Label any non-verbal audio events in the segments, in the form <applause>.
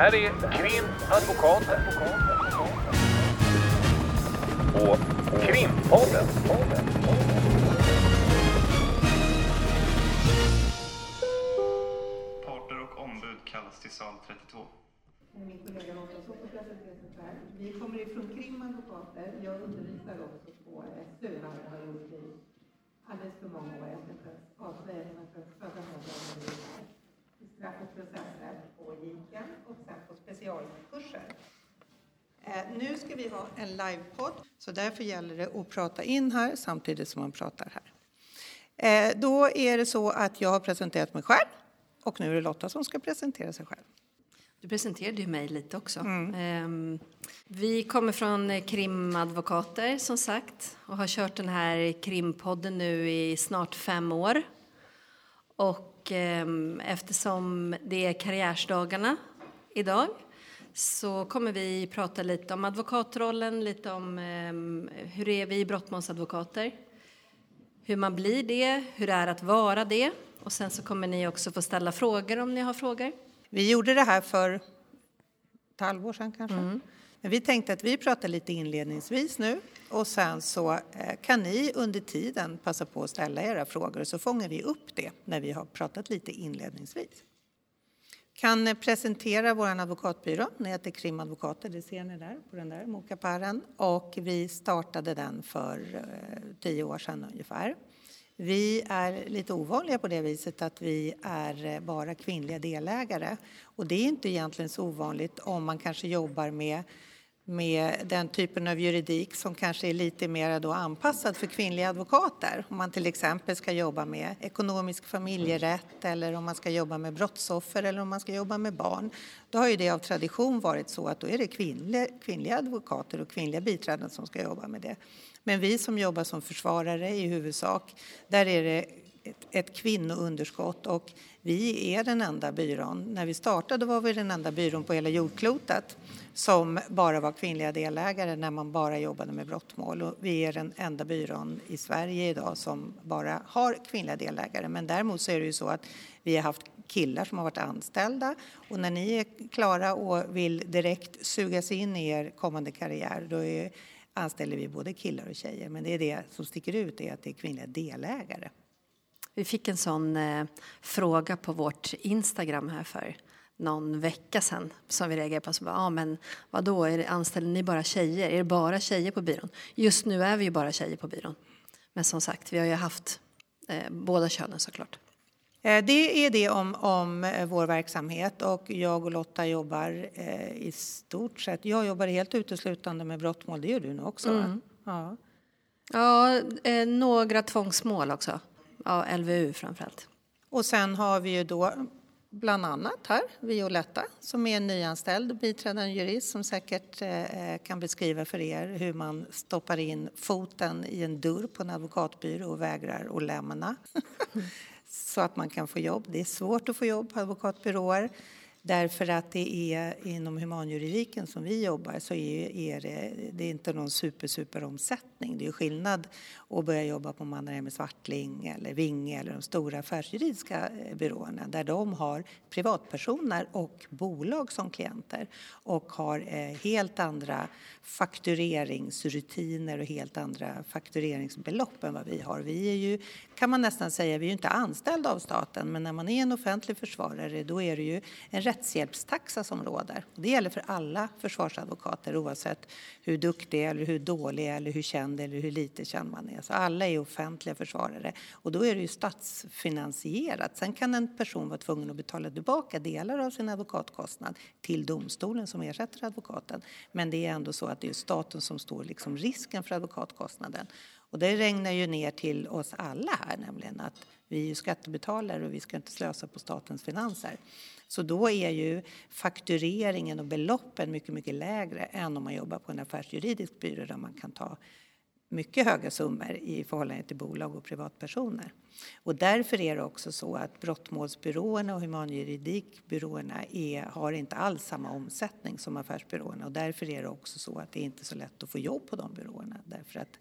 här är Krimadvokaten. Och Krimpodden. Parter och ombud kallas till sal 32. Min kollega Lotta så får presentera sig själv. Vi kommer ifrån Krim Advokater. Jag undervisar också på SU har gjort i alldeles för många år. Jag ska inte avslöja det, men för att föda några i straff och processrätt på JIKen och sen på specialkurser. Eh, nu ska vi ha en livepodd, så därför gäller det att prata in här samtidigt som man pratar här. Eh, då är det så att jag har presenterat mig själv och nu är det Lotta som ska presentera sig själv. Du presenterade ju mig lite också. Mm. Vi kommer från krimadvokater som sagt och har kört den här krimpodden nu i snart fem år. Och ehm, eftersom det är karriärsdagarna idag så kommer vi prata lite om advokatrollen, lite om ehm, hur är vi brottmålsadvokater, hur man blir det, hur det är att vara det. Och sen så kommer ni också få ställa frågor om ni har frågor. Vi gjorde det här för ett halvår sedan kanske. Mm. Men vi tänkte att vi pratar lite inledningsvis nu och sen så eh, kan ni under tiden passa på att ställa era frågor så fångar vi upp det när vi har pratat lite inledningsvis. Kan presentera vår advokatbyrå. Ni heter Krim Advokater, det ser ni där på den där mokaparen. Och vi startade den för eh, tio år sedan ungefär. Vi är lite ovanliga på det viset att vi är eh, bara kvinnliga delägare. Och det är inte egentligen så ovanligt om man kanske jobbar med, med den typen av juridik som kanske är lite mer då anpassad för kvinnliga advokater. Om man till exempel ska jobba med ekonomisk familjerätt eller om man ska jobba med brottsoffer eller om man ska jobba med barn. Då har ju det av tradition varit så att då är det kvinnliga, kvinnliga advokater och kvinnliga biträden som ska jobba med det. Men vi som jobbar som försvarare i huvudsak, där är det ett, ett kvinnounderskott och vi är den enda byrån. När vi startade var vi den enda byrån på hela jordklotet som bara var kvinnliga delägare när man bara jobbade med brottmål. Och vi är den enda byrån i Sverige idag som bara har kvinnliga delägare. Men däremot så är det ju så att vi har haft killar som har varit anställda och när ni är klara och vill direkt sugas in i er kommande karriär då är anställer vi både killar och tjejer. Men det är det som sticker ut är att det är kvinnliga delägare. Vi fick en sån eh, fråga på vårt Instagram här för någon vecka sedan som vi reagerade på. Så bara, ah, men vadå, är det, anställer ni bara tjejer? Är det bara tjejer på byrån? Just nu är vi ju bara tjejer på byrån. Men som sagt, vi har ju haft eh, båda könen såklart. Eh, det är det om, om eh, vår verksamhet och jag och Lotta jobbar eh, i stort sett. Jag jobbar helt uteslutande med brottmål, det gör du nu också mm. Ja, ja eh, några tvångsmål också. Ja, LVU framförallt. Och sen har vi ju då bland annat här Violetta som är nyanställd biträdande jurist som säkert eh, kan beskriva för er hur man stoppar in foten i en dörr på en advokatbyrå och vägrar att lämna. <laughs> så att man kan få jobb. Det är svårt att få jobb på advokatbyråer. Därför att det är inom humanjuridiken som vi jobbar så är, är det, det är inte någon super, super omsättning. Det är skillnad att börja jobba på Mannerheim Swartling eller Vinge eller de stora affärsjuridiska eh, byråerna där de har privatpersoner och bolag som klienter och har eh, helt andra faktureringsrutiner och helt andra faktureringsbelopp än vad vi har. Vi är ju, kan man nästan säga, vi är ju inte anställda av staten men när man är en offentlig försvarare då är det ju en rättshjälpstaxa som råder. Det gäller för alla försvarsadvokater oavsett hur duktig eller hur dålig eller hur känd eller hur lite känd man är. Så alla är offentliga försvarare och då är det ju statsfinansierat. Sen kan en person vara tvungen att betala tillbaka delar av sin advokatkostnad till domstolen som ersätter advokaten. Men det är ändå så att det är staten som står liksom risken för advokatkostnaden. Och det regnar ju ner till oss alla här, nämligen att vi är skattebetalare och vi ska inte slösa på statens finanser. Så då är ju faktureringen och beloppen mycket, mycket lägre än om man jobbar på en affärsjuridisk byrå där man kan ta mycket höga summor i förhållande till bolag och privatpersoner. Och därför är det också så att brottmålsbyråerna och humanjuridikbyråerna är, har inte alls samma omsättning som affärsbyråerna och därför är det också så att det är inte är så lätt att få jobb på de byråerna därför att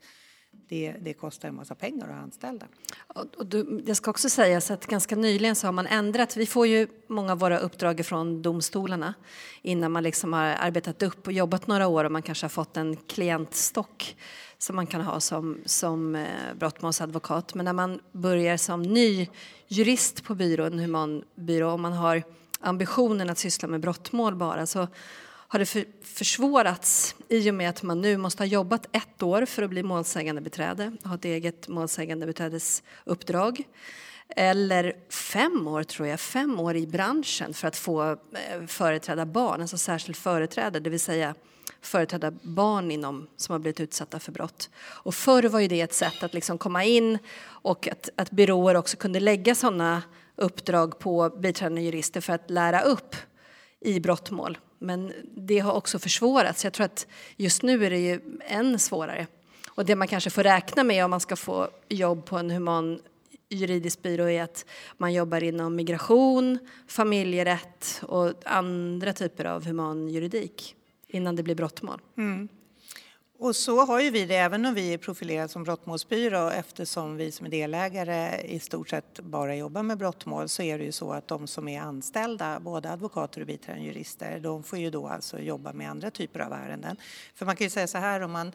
det, det kostar en massa pengar att ha anställda. Och, och du, det ska också sägas att ganska nyligen så har man ändrat. Vi får ju många av våra uppdrag från domstolarna innan man liksom har arbetat upp och jobbat några år och man kanske har fått en klientstock som man kan ha som, som eh, brottmålsadvokat. Men när man börjar som ny jurist på byrån, humanbyrå, och man har ambitionen att syssla med brottmål bara så har det för, försvårats i och med att man nu måste ha jobbat ett år för att bli målsägande beträde, ha ett eget målsägande. Eller fem år, tror jag, fem år i branschen för att få eh, företräda barn, alltså särskilt företräde, det vill säga företräda barn inom, som har blivit utsatta för brott. Och förr var ju det ett sätt att liksom komma in och att, att byråer också kunde lägga sådana uppdrag på biträdande jurister för att lära upp i brottmål. Men det har också försvårats. Jag tror att just nu är det ju än svårare. Och det man kanske får räkna med om man ska få jobb på en human juridisk byrå är att man jobbar inom migration, familjerätt och andra typer av human juridik innan det blir brottmål. Mm. Och så har ju vi det även om vi är profilerade som brottmålsbyrå eftersom vi som är delägare i stort sett bara jobbar med brottmål så är det ju så att de som är anställda, både advokater och biträdande jurister, de får ju då alltså jobba med andra typer av ärenden. För man kan ju säga så här om man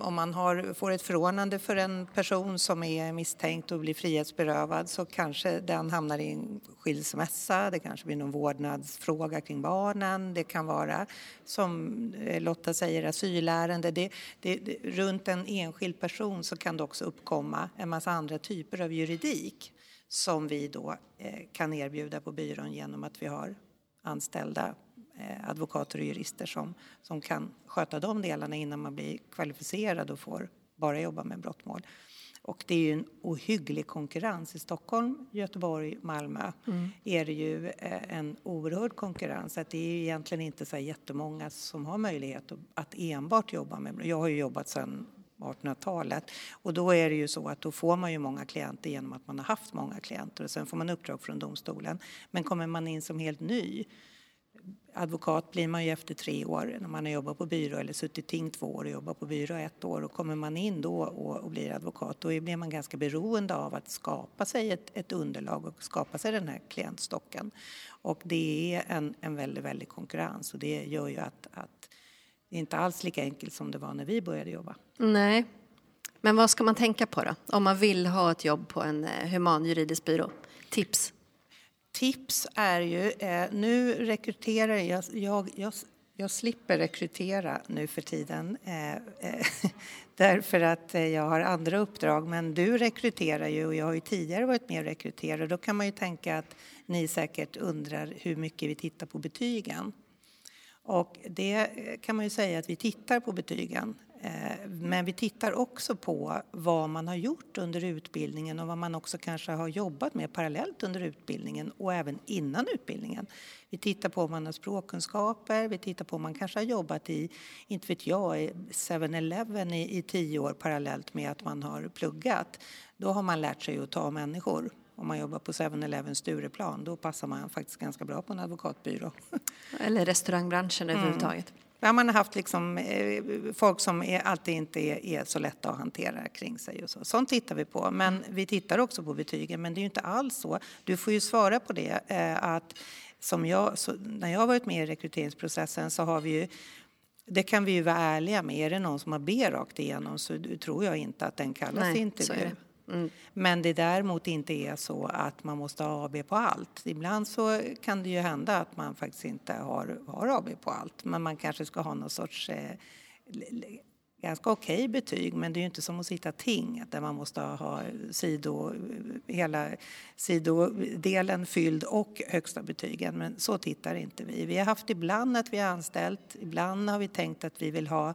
om man har, får ett förordnande för en person som är misstänkt och blir frihetsberövad så kanske den hamnar i en skilsmässa, det kanske blir någon vårdnadsfråga kring barnen, det kan vara som eh, Lotta säger asylärende. Det, det, det, runt en enskild person så kan det också uppkomma en massa andra typer av juridik som vi då eh, kan erbjuda på byrån genom att vi har anställda advokater och jurister som, som kan sköta de delarna innan man blir kvalificerad och får bara jobba med brottmål. Och det är ju en ohygglig konkurrens. I Stockholm, Göteborg, Malmö mm. är det ju eh, en oerhörd konkurrens. Att det är egentligen inte så jättemånga som har möjlighet att enbart jobba med Jag har ju jobbat sedan 1800-talet och då är det ju så att då får man ju många klienter genom att man har haft många klienter och sen får man uppdrag från domstolen. Men kommer man in som helt ny advokat blir man ju efter tre år när man har jobbat på byrå eller suttit ting två år och jobbat på byrå ett år och kommer man in då och, och blir advokat då blir man ganska beroende av att skapa sig ett, ett, underlag och skapa sig den här klientstocken. Och det är en, en väldigt, väldigt konkurrens och det gör ju att, att det är inte alls lika enkelt som det var när vi började jobba. Nej. Men vad ska man tänka på då om man vill ha ett jobb på en eh, human juridisk byrå? Tips? Tips är ju, eh, nu rekryterar jag, jag, jag, jag slipper rekrytera nu för tiden eh, eh <laughs> därför att eh, jag har andra uppdrag. Men du rekryterar ju och jag har ju tidigare varit med och rekryterat. Då kan man ju tänka att ni säkert undrar hur mycket vi tittar på betygen. Och det eh, kan man ju säga att vi tittar på betygen. Eh, men vi tittar också på vad man har gjort under utbildningen och vad man också kanske har jobbat med parallellt under utbildningen och även innan utbildningen. Vi tittar på om man har språkkunskaper, vi tittar på om man kanske har jobbat i, inte vet jag, 7-Eleven i, i tio år parallellt med att man har pluggat. Då har man lärt sig att ta människor. Om man jobbar på 7-Eleven Stureplan, då passar man faktiskt ganska bra på en advokatbyrå. Eller restaurangbranschen mm. överhuvudtaget. Ja, man har haft liksom, eh, folk som är, alltid inte är, är, så lätta att hantera kring sig. Och så. Sånt tittar vi på. Men vi tittar också på betygen. Men det är ju inte alls så. Du får ju svara på det. Eh, att som jag, så, när jag har varit med i rekryteringsprocessen så har vi ju det kan vi ju vara ärliga med. Är det någon som har B rakt igenom så tror jag inte att den kallas Nej, intervju. Mm. Men det däremot inte är så att man måste ha AB på allt. Ibland så kan det ju hända att man faktiskt inte har, har AB på allt. Men man kanske ska ha någon sorts eh, ganska okej okay betyg, men det är ju inte som att sitta ting där man måste ha sido, hela sidodelen fylld och högsta betygen. Men så tittar inte vi. Vi har haft ibland att vi har anställt, ibland har vi tänkt att vi vill ha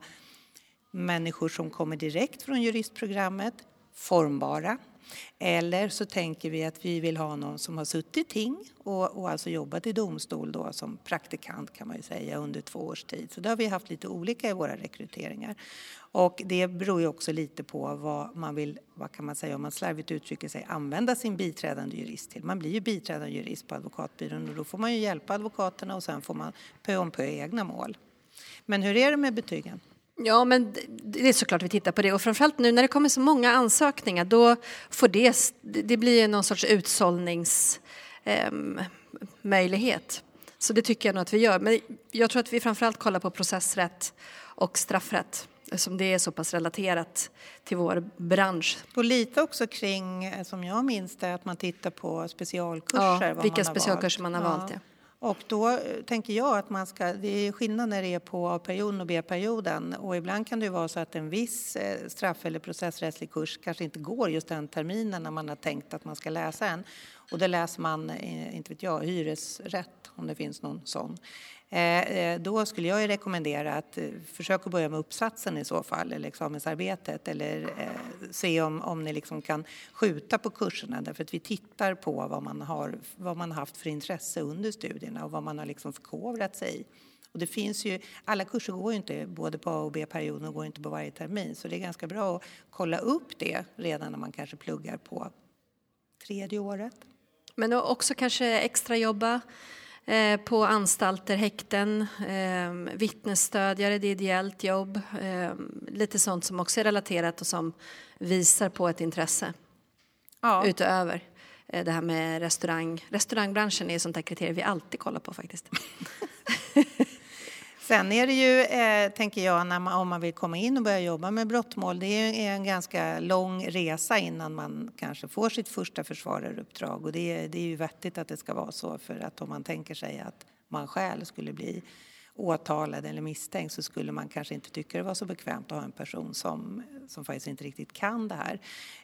människor som kommer direkt från juristprogrammet formbara. Eller så tänker vi att vi vill ha någon som har suttit ting och, och alltså jobbat i domstol då som praktikant kan man ju säga under två års tid. Så det har vi haft lite olika i våra rekryteringar. Och det beror ju också lite på vad man vill, vad kan man säga om man slarvigt uttrycker sig, använda sin biträdande jurist till. Man blir ju biträdande jurist på advokatbyrån och då får man ju hjälpa advokaterna och sen får man pö om pö egna mål. Men hur är det med betygen? Ja, men det är såklart vi tittar på det och framförallt nu när det kommer så många ansökningar då får det, det blir någon sorts utsållningsmöjlighet. Eh, så det tycker jag nog att vi gör. Men jag tror att vi framförallt kollar på processrätt och straffrätt som det är så pass relaterat till vår bransch. Och lite också kring, eh, som jag minns det, att man tittar på specialkurser. Ja, vilka specialkurser man har valt. Ja. Och då eh, tänker jag att man ska, det är skillnad när det är på A-perioden och B-perioden och ibland kan det vara så att en viss eh, straff eller processrättslig kurs kanske inte går just den terminen när man har tänkt att man ska läsa en. Och då läser man, eh, inte vet jag, hyresrätt om det finns någon sån. Eh, eh, då skulle jag rekommendera att eh, försöka börja med uppsatsen i så fall, eller examensarbetet, eller se om, om ni liksom kan skjuta på kurserna, därför att vi tittar på vad man har vad man haft för intresse under studierna och vad man har liksom förkovrat sig i. Och det finns ju, alla kurser går ju inte både på A och B-perioden och går inte på varje termin, så det är ganska bra att kolla upp det redan när man kanske pluggar på tredje året. Men också kanske extra jobba Eh, på anstalter, häkten, eh, vittnesstödjare, det är ideellt jobb. Eh, lite sånt som också är relaterat och som visar på ett intresse ja. utöver det här med restaurang. Restaurangbranschen är sånt där kriterium vi alltid kollar på faktiskt. <laughs> Sen är det ju, eh, tänker jag, när man, om man vill komma in och börja jobba med brottmål, det är en ganska lång resa innan man kanske får sitt första försvararuppdrag. Och det, det är ju vettigt att det ska vara så, för att om man tänker sig att man själv skulle bli åtalad eller misstänkt så skulle man kanske inte tycka det var så bekvämt att ha en person som, som faktiskt inte riktigt kan det här.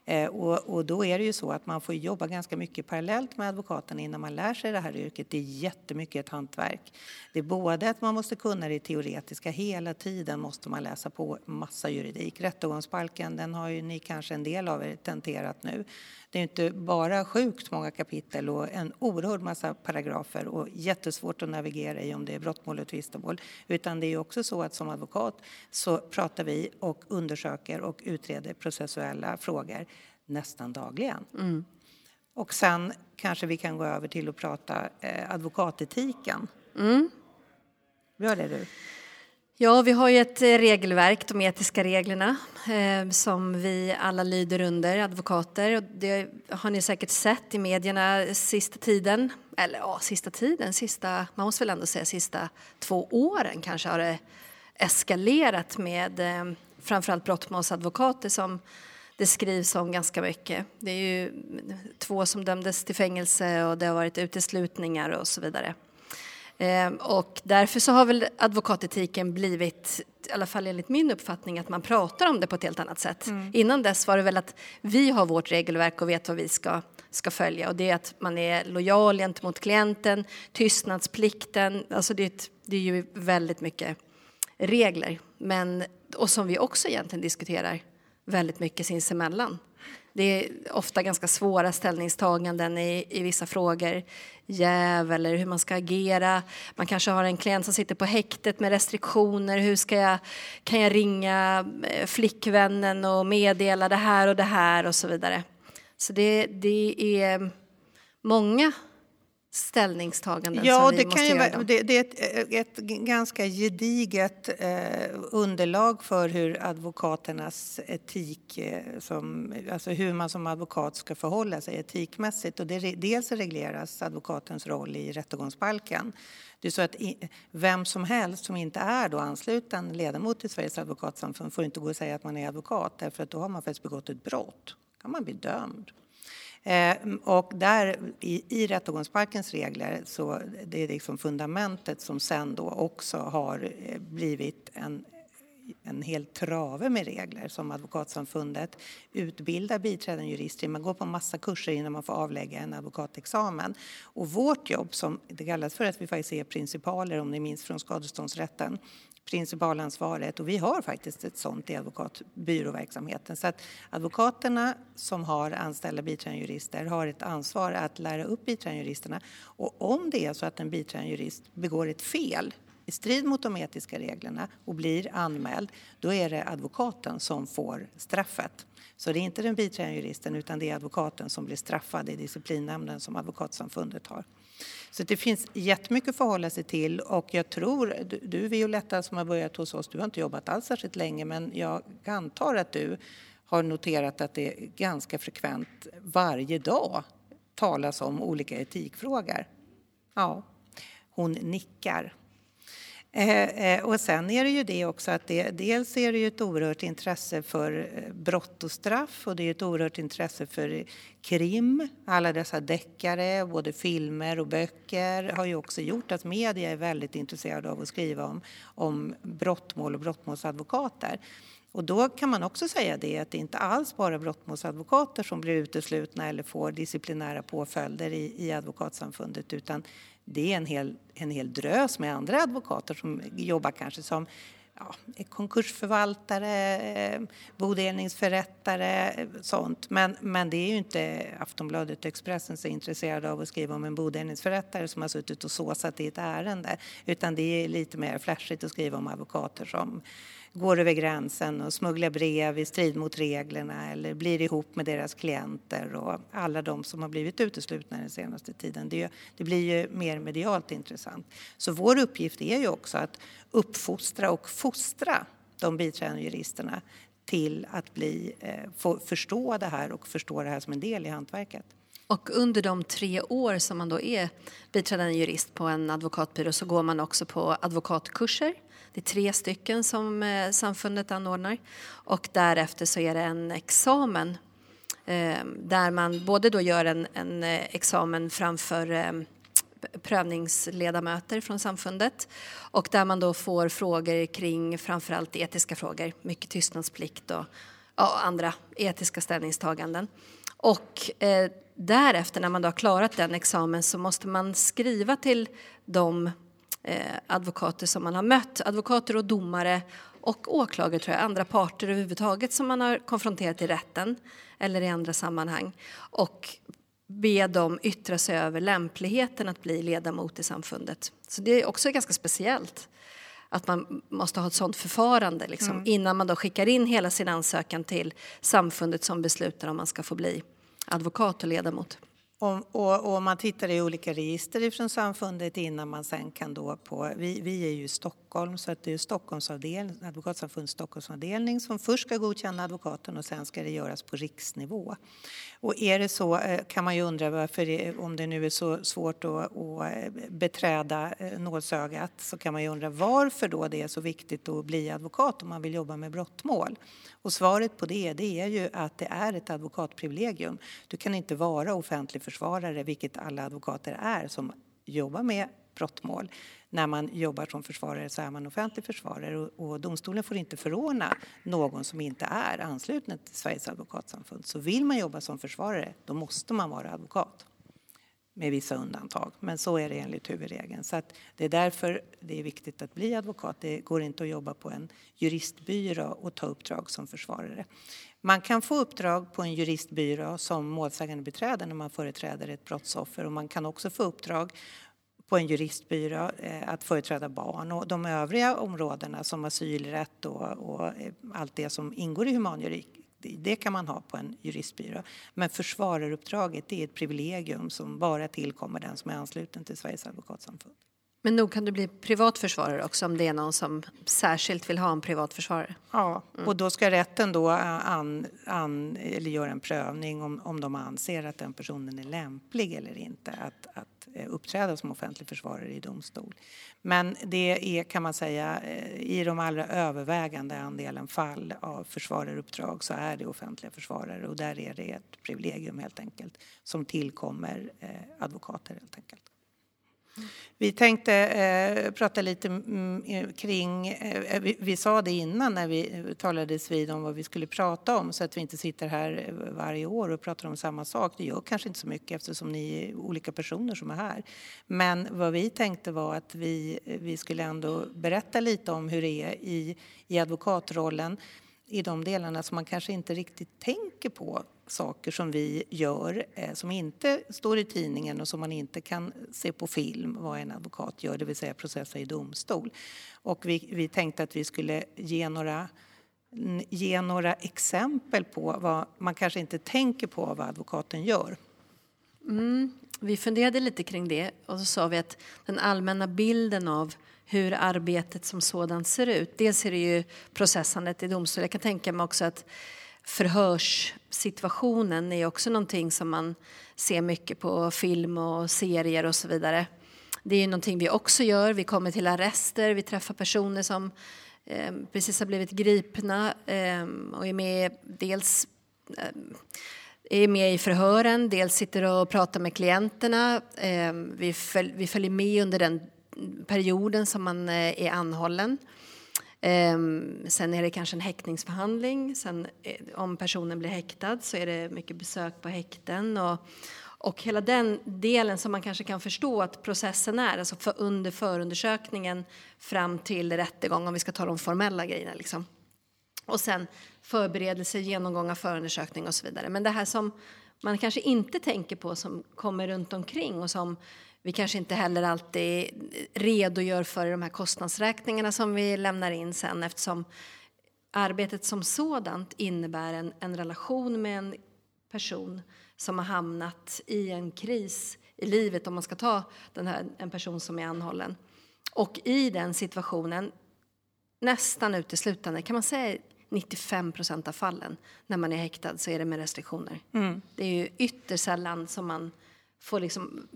Eh, och, och, då är det ju så att man får jobba ganska mycket parallellt med advokaten innan man lär sig det här yrket. Det är jättemycket ett hantverk. Det är både att man måste kunna det teoretiska, hela tiden måste man läsa på massa juridik. Rättegångsbalken, den har ju ni kanske en del av er tenterat nu. Det är inte bara sjukt många kapitel och en oerhörd massa paragrafer och jättesvårt att navigera i om det är brottmål och tvistemål. Utan det är också så att som advokat så pratar vi och undersöker och utreder processuella frågor nästan dagligen. Mm. Och sen kanske vi kan gå över till att prata eh, advokatetiken. Mm. Gör det du. Ja, vi har ju ett regelverk, de etiska reglerna, eh, som vi alla lyder under, advokater. Det har ni säkert sett i medierna sista tiden. Eller ja, sista tiden, sista, man måste väl ändå säga sista två åren kanske har det eskalerat med eh, framförallt brottmålsadvokater som det skrivs om ganska mycket. Det är ju två som dömdes till fängelse och det har varit uteslutningar och så vidare. Ehm, och därför så har väl advokatetiken blivit, i alla fall enligt min uppfattning, att man pratar om det på ett helt annat sätt. Mm. Innan dess var det väl att vi har vårt regelverk och vet vad vi ska, ska följa. Och det är att man är lojal gentemot klienten, tystnadsplikten, alltså det är, ett, det är ju väldigt mycket regler. Men, och som vi också egentligen diskuterar väldigt mycket sinsemellan. Det är ofta ganska svåra ställningstaganden i, i vissa frågor. Jäv eller hur man ska agera. Man kanske har en klient som sitter på häktet med restriktioner. Hur ska jag, kan jag ringa eh, flickvännen och meddela det här och det här och så vidare. Så det, det är många ställningstaganden ja, som vi det måste kan ju göra. Vara, det, det, är ett, ett ganska gediget eh, underlag för hur advokaternas etik, eh, som, alltså hur man som advokat ska förhålla sig etikmässigt. Och det, dels regleras advokatens roll i rättegångsbalken. Det är så att i, vem som helst som inte är då ansluten ledamot till Sveriges advokatsamfund får inte gå och säga att man är advokat därför att då har man faktiskt begått ett brott. Då kan man bli dömd. Eh, och där i, i rättegångsbalkens regler så det är liksom fundamentet som sen då också har eh, blivit en en hel trave med regler som Advokatsamfundet utbildar biträdande jurister Man går på massa kurser innan man får avlägga en advokatexamen. Och vårt jobb, som det kallas för att vi faktiskt är principaler om ni minns från skadeståndsrätten, principalansvaret och vi har faktiskt ett sånt i advokatbyråverksamheten. Så att advokaterna som har anställda biträdande jurister har ett ansvar att lära upp biträdande juristerna och om det är så att en biträdande jurist begår ett fel i strid mot de etiska reglerna och blir anmäld, då är det advokaten som får straffet. Så det är inte den biträdande juristen utan det är advokaten som blir straffad i disciplinnämnden som Advokatsamfundet har. Så det finns jättemycket att förhålla sig till och jag tror, du, Violetta som har börjat hos oss, du har inte jobbat alls särskilt länge men jag antar att du har noterat att det ganska frekvent varje dag talas om olika etikfrågor. Ja, hon nickar. Eh, eh, och sen är det ju det också att det, dels är det ju ett oerhört intresse för eh, brott och straff och det är ett oerhört intresse för krim. Alla dessa deckare, både filmer och böcker har ju också gjort att media är väldigt intresserade av att skriva om, om brottmål och brottmålsadvokater. Och då kan man också säga det att det inte alls bara brottmålsadvokater som blir uteslutna eller får disciplinära påföljder i, i advokatsamfundet utan det är en hel, en hel drös med andra advokater som jobbar kanske som ja, konkursförvaltare, bodelningsförrättare, sånt. Men, men det är ju inte Aftonbladet och Expressen så intresserade av att skriva om en bodelningsförrättare som har suttit och såsat i ett ärende. Utan det är lite mer flashigt att skriva om advokater som går över gränsen och smugglar brev i strid mot reglerna eller blir ihop med deras klienter och alla de som har blivit uteslutna den senaste tiden. Det, det blir ju mer medialt intressant. Så vår uppgift är ju också att uppfostra och fostra de biträdande juristerna till att bli, eh, få förstå det här och förstå det här som en del i hantverket. Och under de tre år som man då är biträdande jurist på en advokatbyrå så går man också på advokatkurser. Det är tre stycken som eh, samfundet anordnar. Och därefter så är det en examen eh, där man både då gör en, en eh, examen framför prövningsledamöter från samfundet. Och där man då får frågor kring framförallt etiska frågor, mycket tystnadsplikt och och andra etiska ställningstaganden. Och eh, därefter när man då har klarat den examen så måste man skriva till de eh, advokater som man har mött, advokater och domare och åklagare, tror jag, andra parter överhuvudtaget som man har konfronterat i rätten eller i andra sammanhang och be dem yttra sig över lämpligheten att bli ledamot i samfundet. Så det är också ganska speciellt att man måste ha ett sådant förfarande liksom, mm. innan man då skickar in hela sin ansökan till samfundet som beslutar om man ska få bli advokat och ledamot. Och, och, och, man tittar i olika register från samfundet innan man sen kan då på... Vi, vi är ju i Stockholm så att det är Stockholmsavdelning, Advokatsamfundets Stockholmsavdelning som först ska godkänna advokaten och sen ska det göras på riksnivå. Och är det så eh, kan man ju undra varför, det, om det nu är så svårt att, att eh, beträda eh, nålsögat så kan man ju undra varför då det är så viktigt att bli advokat om man vill jobba med brottmål. Och svaret på det, det är ju att det är ett advokatprivilegium. Du kan inte vara offentlig försvarare, vilket alla advokater är som jobbar med brottmål. När man jobbar som försvarare så är man offentlig försvarare och, och domstolen får inte förordna någon som inte är ansluten till Sveriges advokatsamfund. Så vill man jobba som försvarare, då måste man vara advokat med vissa undantag. Men så är det enligt huvudregeln. Så det är därför det är viktigt att bli advokat. Det går inte att jobba på en juristbyrå och ta uppdrag som försvarare. Man kan få uppdrag på en juristbyrå som målsägandebiträde när man företräder ett brottsoffer och man kan också få uppdrag på en juristbyrå eh, att företräda barn och de övriga områdena som asylrätt och, och eh, allt det som ingår i humanjuridik det kan man ha på en juristbyrå. Men försvararuppdraget är ett privilegium som bara tillkommer den som är ansluten till Sveriges advokatsamfund. Men nog kan du bli privat försvarare också om det är någon som särskilt vill ha en privat försvarare? Ja, mm. och då ska rätten då an, an, eller göra en prövning om, om de anser att den personen är lämplig eller inte att, att Eh, uppträda som offentlig försvarare i domstol. Men det är, kan man säga, eh, i de allra övervägande andelen fall av försvararuppdrag så är det offentliga försvarare och där är det ett privilegium helt enkelt som tillkommer eh, advokater helt enkelt. Vi tänkte eh, prata lite mm, eh, kring, eh, vi, vi, sa det innan när vi talades vid om vad vi skulle prata om så att vi inte sitter här eh, varje år och pratar om samma sak. Det gör kanske inte så mycket eftersom ni är olika personer som är här. Men vad vi tänkte var att vi, vi skulle ändå berätta lite om hur det är i, i advokatrollen i de delarna som man kanske inte riktigt tänker på saker som vi gör eh, som inte står i tidningen och som man inte kan se på film vad en advokat gör, det vill säga processa i domstol. Och vi, vi tänkte att vi skulle ge några ge några exempel på vad man kanske inte tänker på vad advokaten gör. Mm. vi funderade lite kring det och så sa vi att den allmänna bilden av hur arbetet som sådant ser ut. Dels är det ju processandet i domstol. Jag kan tänka mig också att förhörssituationen är också någonting som man ser mycket på film och serier och så vidare. Det är ju någonting vi också gör. Vi kommer till arrester, vi träffar personer som eh, precis har blivit gripna eh, och är med dels eh, är med i förhören, dels sitter och pratar med klienterna. Ehm, vi, följ, vi följer med under den perioden som man eh, är anhållen. Ehm, sen är det kanske en häktningsförhandling. Sen, eh, om personen blir häktad så är det mycket besök på häkten. Och, och hela den delen som man kanske kan förstå att processen är, alltså för under förundersökningen fram till rättegång, om vi ska ta de formella grejerna. Liksom. Och sen förberedelse, genomgång av förundersökning och så vidare. Men det här som man kanske inte tänker på som kommer runt omkring och som vi kanske inte heller alltid redogör för de här kostnadsräkningarna som vi lämnar in sen eftersom arbetet som sådant innebär en, en relation med en person som har hamnat i en kris i livet om man ska ta den här, en person som är anhållen. Och i den situationen, nästan uteslutande, kan man säga 95 procent av fallen när man är häktad så är det med restriktioner. Mm. Det är ju ytterst sällan som man få liksom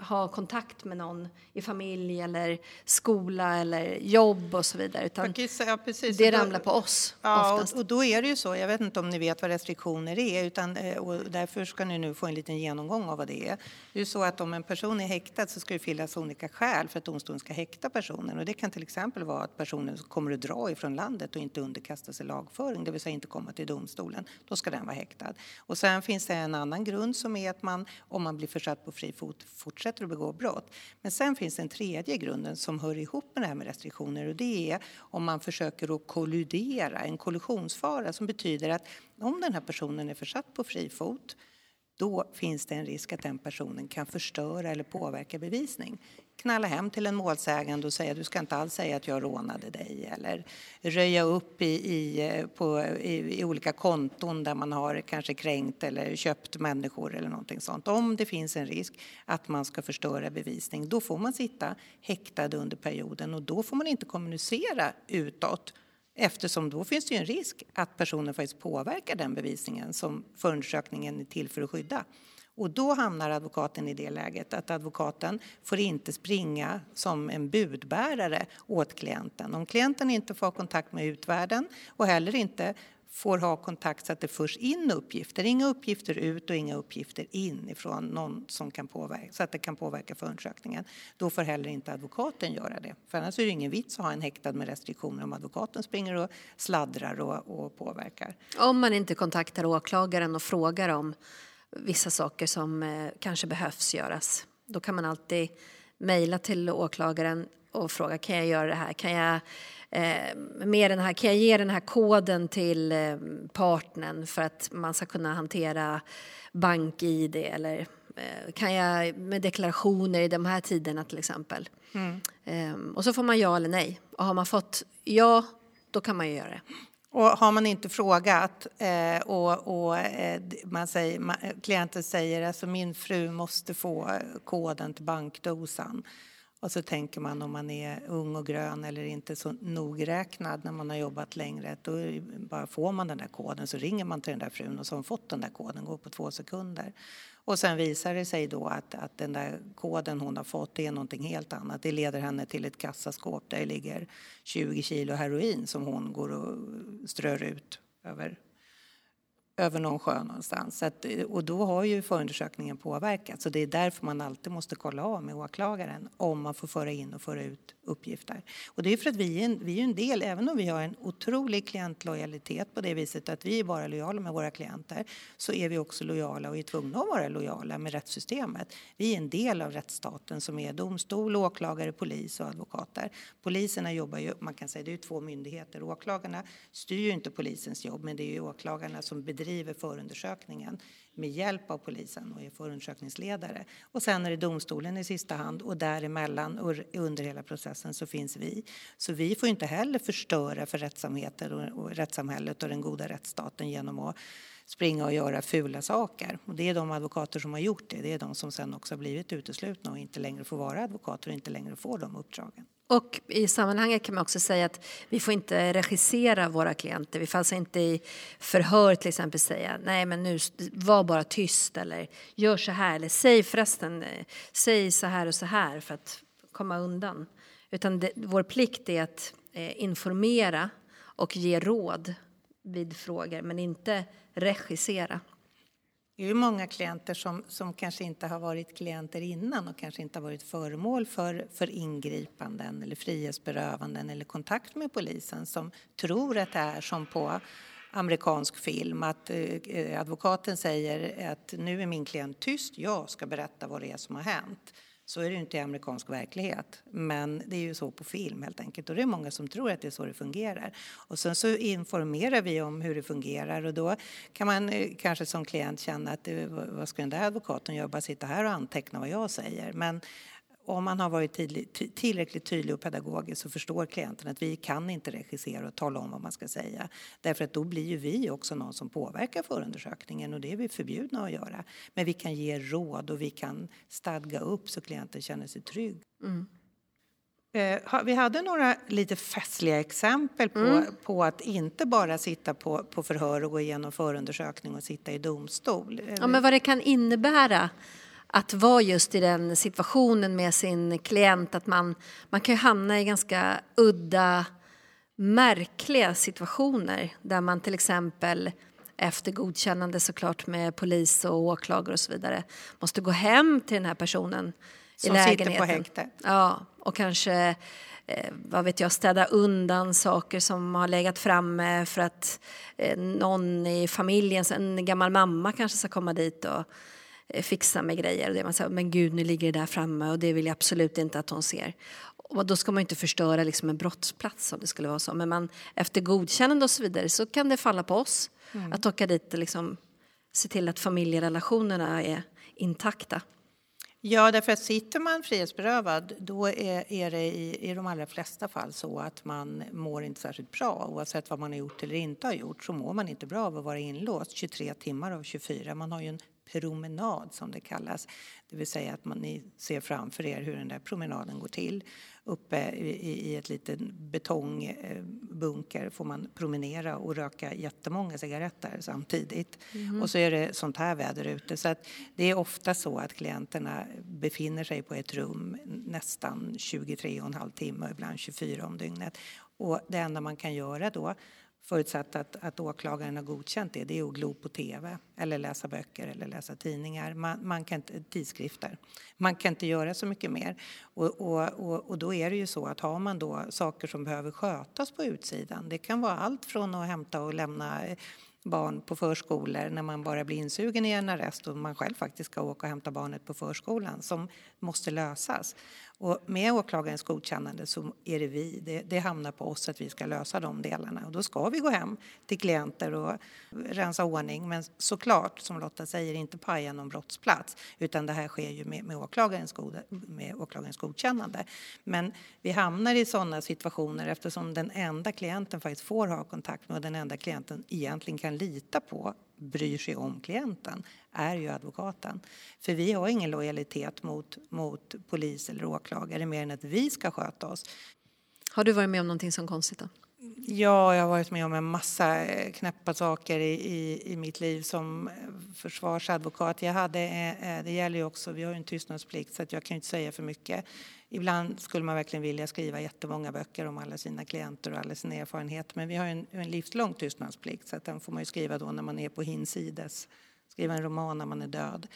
ha kontakt med någon i familj eller skola eller jobb och så vidare. Utan ja, det ramlar på oss ja, oftast. Och, och då är det ju så, jag vet inte om ni vet vad restriktioner är, utan, eh, och därför ska ni nu få en liten genomgång av vad det är. Det är ju så att om en person är häktad så ska det finnas olika skäl för att domstolen ska häkta personen. Och det kan till exempel vara att personen kommer att dra ifrån landet och inte underkasta sig lagföring, det vill säga inte komma till domstolen. Då ska den vara häktad. Och sen finns det en annan grund som är att man, om man blir försatt på fri fot fortsätter att begå brott. Men sen finns en tredje grunden som hör ihop med det här med restriktioner och det är om man försöker att kollidera, en kollisionsfara som betyder att om den här personen är försatt på fri fot då finns det en risk att den personen kan förstöra eller påverka bevisning knalla hem till en målsägande och säga du ska inte alls säga att jag rånade dig eller röja upp i, i, på, i, i, olika konton där man har kanske kränkt eller köpt människor eller någonting sånt. Om det finns en risk att man ska förstöra bevisning då får man sitta häktad under perioden och då får man inte kommunicera utåt eftersom då finns det ju en risk att personen faktiskt påverkar den bevisningen som förundersökningen är till för att skydda. Och då hamnar advokaten i det läget att advokaten får inte springa som en budbärare åt klienten. Om klienten inte får ha kontakt med utvärden och heller inte får ha kontakt så att det förs in uppgifter. Inga uppgifter ut och inga uppgifter in ifrån någon som kan påverka, så att det kan påverka förundersökningen. Då får heller inte advokaten göra det. För annars är det ingen vits att ha en häktad med restriktioner om advokaten springer och sladdrar och, och påverkar. Om man inte kontaktar åklagaren och frågar om vissa saker som eh, kanske behövs göras. Då kan man alltid mejla till åklagaren och fråga kan jag göra det här? Kan jag, eh, med den här, kan jag ge den här koden till eh, partnern för att man ska kunna hantera bank-id eller kan jag med deklarationer i de här tiderna till exempel. Mm. Eh, och så får man ja eller nej. Och har man fått ja, då kan man ju göra det. Och har man inte frågat eh, och, och eh, man säger, man, eh, klienten säger att alltså, min fru måste få eh, koden till bankdosan och så tänker man om man är ung och grön eller inte så nogräknad när man har jobbat längre, då bara får man den där koden så ringer man till den där frun och så har hon fått den där koden, går på två sekunder. Och sen visar det sig då att, att den där koden hon har fått är någonting helt annat. Det leder henne till ett kassaskåp där det ligger 20 kilo heroin som hon går och strör ut över över någon sjö någonstans. Att, och då har ju förundersökningen påverkats. Så det är därför man alltid måste kolla av med åklagaren om man får föra in och föra ut uppgifter. Och det är för att vi är, en, vi är en del, även om vi har en otrolig klientlojalitet på det viset att vi är bara lojala med våra klienter, så är vi också lojala och är tvungna att vara lojala med rättssystemet. Vi är en del av rättsstaten som är domstol, åklagare, polis och advokater. Poliserna jobbar ju, man kan säga det är två myndigheter. Åklagarna styr ju inte polisens jobb, men det är ju åklagarna som bedriver förundersökningen med hjälp av polisen och är förundersökningsledare. Och sen är det domstolen i sista hand och däremellan och under hela processen så finns vi. Så vi får inte heller förstöra för rättssamheten och, och rättssamhället och den goda rättsstaten genom att springa och göra fula saker. Och det är de advokater som har gjort det. Det är de som sen också har blivit uteslutna och inte längre får vara advokater och inte längre får de uppdragen. Och i sammanhanget kan man också säga att vi får inte regissera våra klienter. Vi får alltså inte i förhör till exempel säga nej men nu var bara tyst eller gör så här eller säg förresten, eh, säg så här och så här för att komma undan. Utan det, vår plikt är att eh, informera och ge råd vid frågor men inte regissera. Det är ju många klienter som, som kanske inte har varit klienter innan och kanske inte har varit föremål för, för ingripanden eller frihetsberövanden eller kontakt med polisen som tror att det är som på amerikansk film att eh, advokaten säger att nu är min klient tyst, jag ska berätta vad det är som har hänt. Så är det inte i amerikansk verklighet, men det är ju så på film helt enkelt. Och det är många som tror att det är så det fungerar. Och sen så informerar vi om hur det fungerar och då kan man eh, kanske som klient känna att eh, vad ska den där advokaten göra, bara sitta här och anteckna vad jag säger. Men om man har varit tydlig, tillräckligt tydlig och pedagogisk så förstår klienten att vi kan inte regissera och tala om vad man ska säga. Därför att då blir ju vi också någon som påverkar förundersökningen och det är vi förbjudna att göra. Men vi kan ge råd och vi kan stadga upp så klienten känner sig trygg. Mm. Eh, vi hade några lite festliga exempel på, mm. på att inte bara sitta på, på förhör och gå igenom förundersökning och sitta i domstol. Ja, men vad det kan innebära att vara just i den situationen med sin klient att man, man kan ju hamna i ganska udda, märkliga situationer där man till exempel efter godkännande såklart med polis och åklagare och så vidare måste gå hem till den här personen Som i lägenheten. sitter på häkte. Ja, och kanske eh, vad vet jag, städa undan saker som har legat framme för att eh, någon i familjen, en gammal mamma kanske ska komma dit och fixa med grejer. Och det man säger, men gud nu ligger det där framme och det vill jag absolut inte att hon ser. Och då ska man inte förstöra liksom en brottsplats om det skulle vara så. Men man, efter godkännande och så vidare så kan det falla på oss mm. att åka dit och liksom se till att familjerelationerna är intakta. Ja, därför att sitter man frihetsberövad då är, är det i, i de allra flesta fall så att man mår inte särskilt bra. Oavsett vad man har gjort eller inte har gjort så mår man inte bra av att vara inlåst 23 timmar av 24. Man har ju en promenad som det kallas. Det vill säga att man, ni ser framför er hur den där promenaden går till. Uppe i, i ett litet betongbunker får man promenera och röka jättemånga cigaretter samtidigt. Mm. Och så är det sånt här väder ute. Så att det är ofta så att klienterna befinner sig på ett rum nästan 23 och en halv timme, ibland 24 om dygnet. Och det enda man kan göra då förutsatt att, att åklagaren har godkänt det, det är att glo på tv eller läsa böcker eller läsa tidningar, man, man kan inte, tidskrifter. Man kan inte göra så mycket mer. Och, och, och, och, då är det ju så att har man då saker som behöver skötas på utsidan, det kan vara allt från att hämta och lämna eh, barn på förskolor när man bara blir insugen i en arrest och man själv faktiskt ska åka och hämta barnet på förskolan som måste lösas. Och med åklagarens godkännande så är det vi, det, det, hamnar på oss att vi ska lösa de delarna. Och då ska vi gå hem till klienter och rensa ordning. Men såklart, som Lotta säger, inte paja någon brottsplats. Utan det här sker ju med, med, åklagarens, god, med åklagarens godkännande. Men vi hamnar i sådana situationer eftersom den enda klienten faktiskt får ha kontakt med och den enda klienten egentligen kan lita på bryr sig om klienten är ju advokaten. För vi har ingen lojalitet mot, mot polis eller åklagare mer än att vi ska sköta oss. Har du varit med om någonting som konstigt då? Ja, jag har varit med om en massa eh, knäppa saker i, i, i mitt liv som försvarsadvokat. Jag hade, eh, det gäller ju också, vi har ju en tystnadsplikt så att jag kan inte säga för mycket. Ibland skulle man verkligen vilja skriva jättemånga böcker om alla sina klienter och alla sina erfarenheter. Men vi har en, en livslång tystnadsplikt så att den får man ju skriva då när man är på hinsides. Skriva en roman när man är död.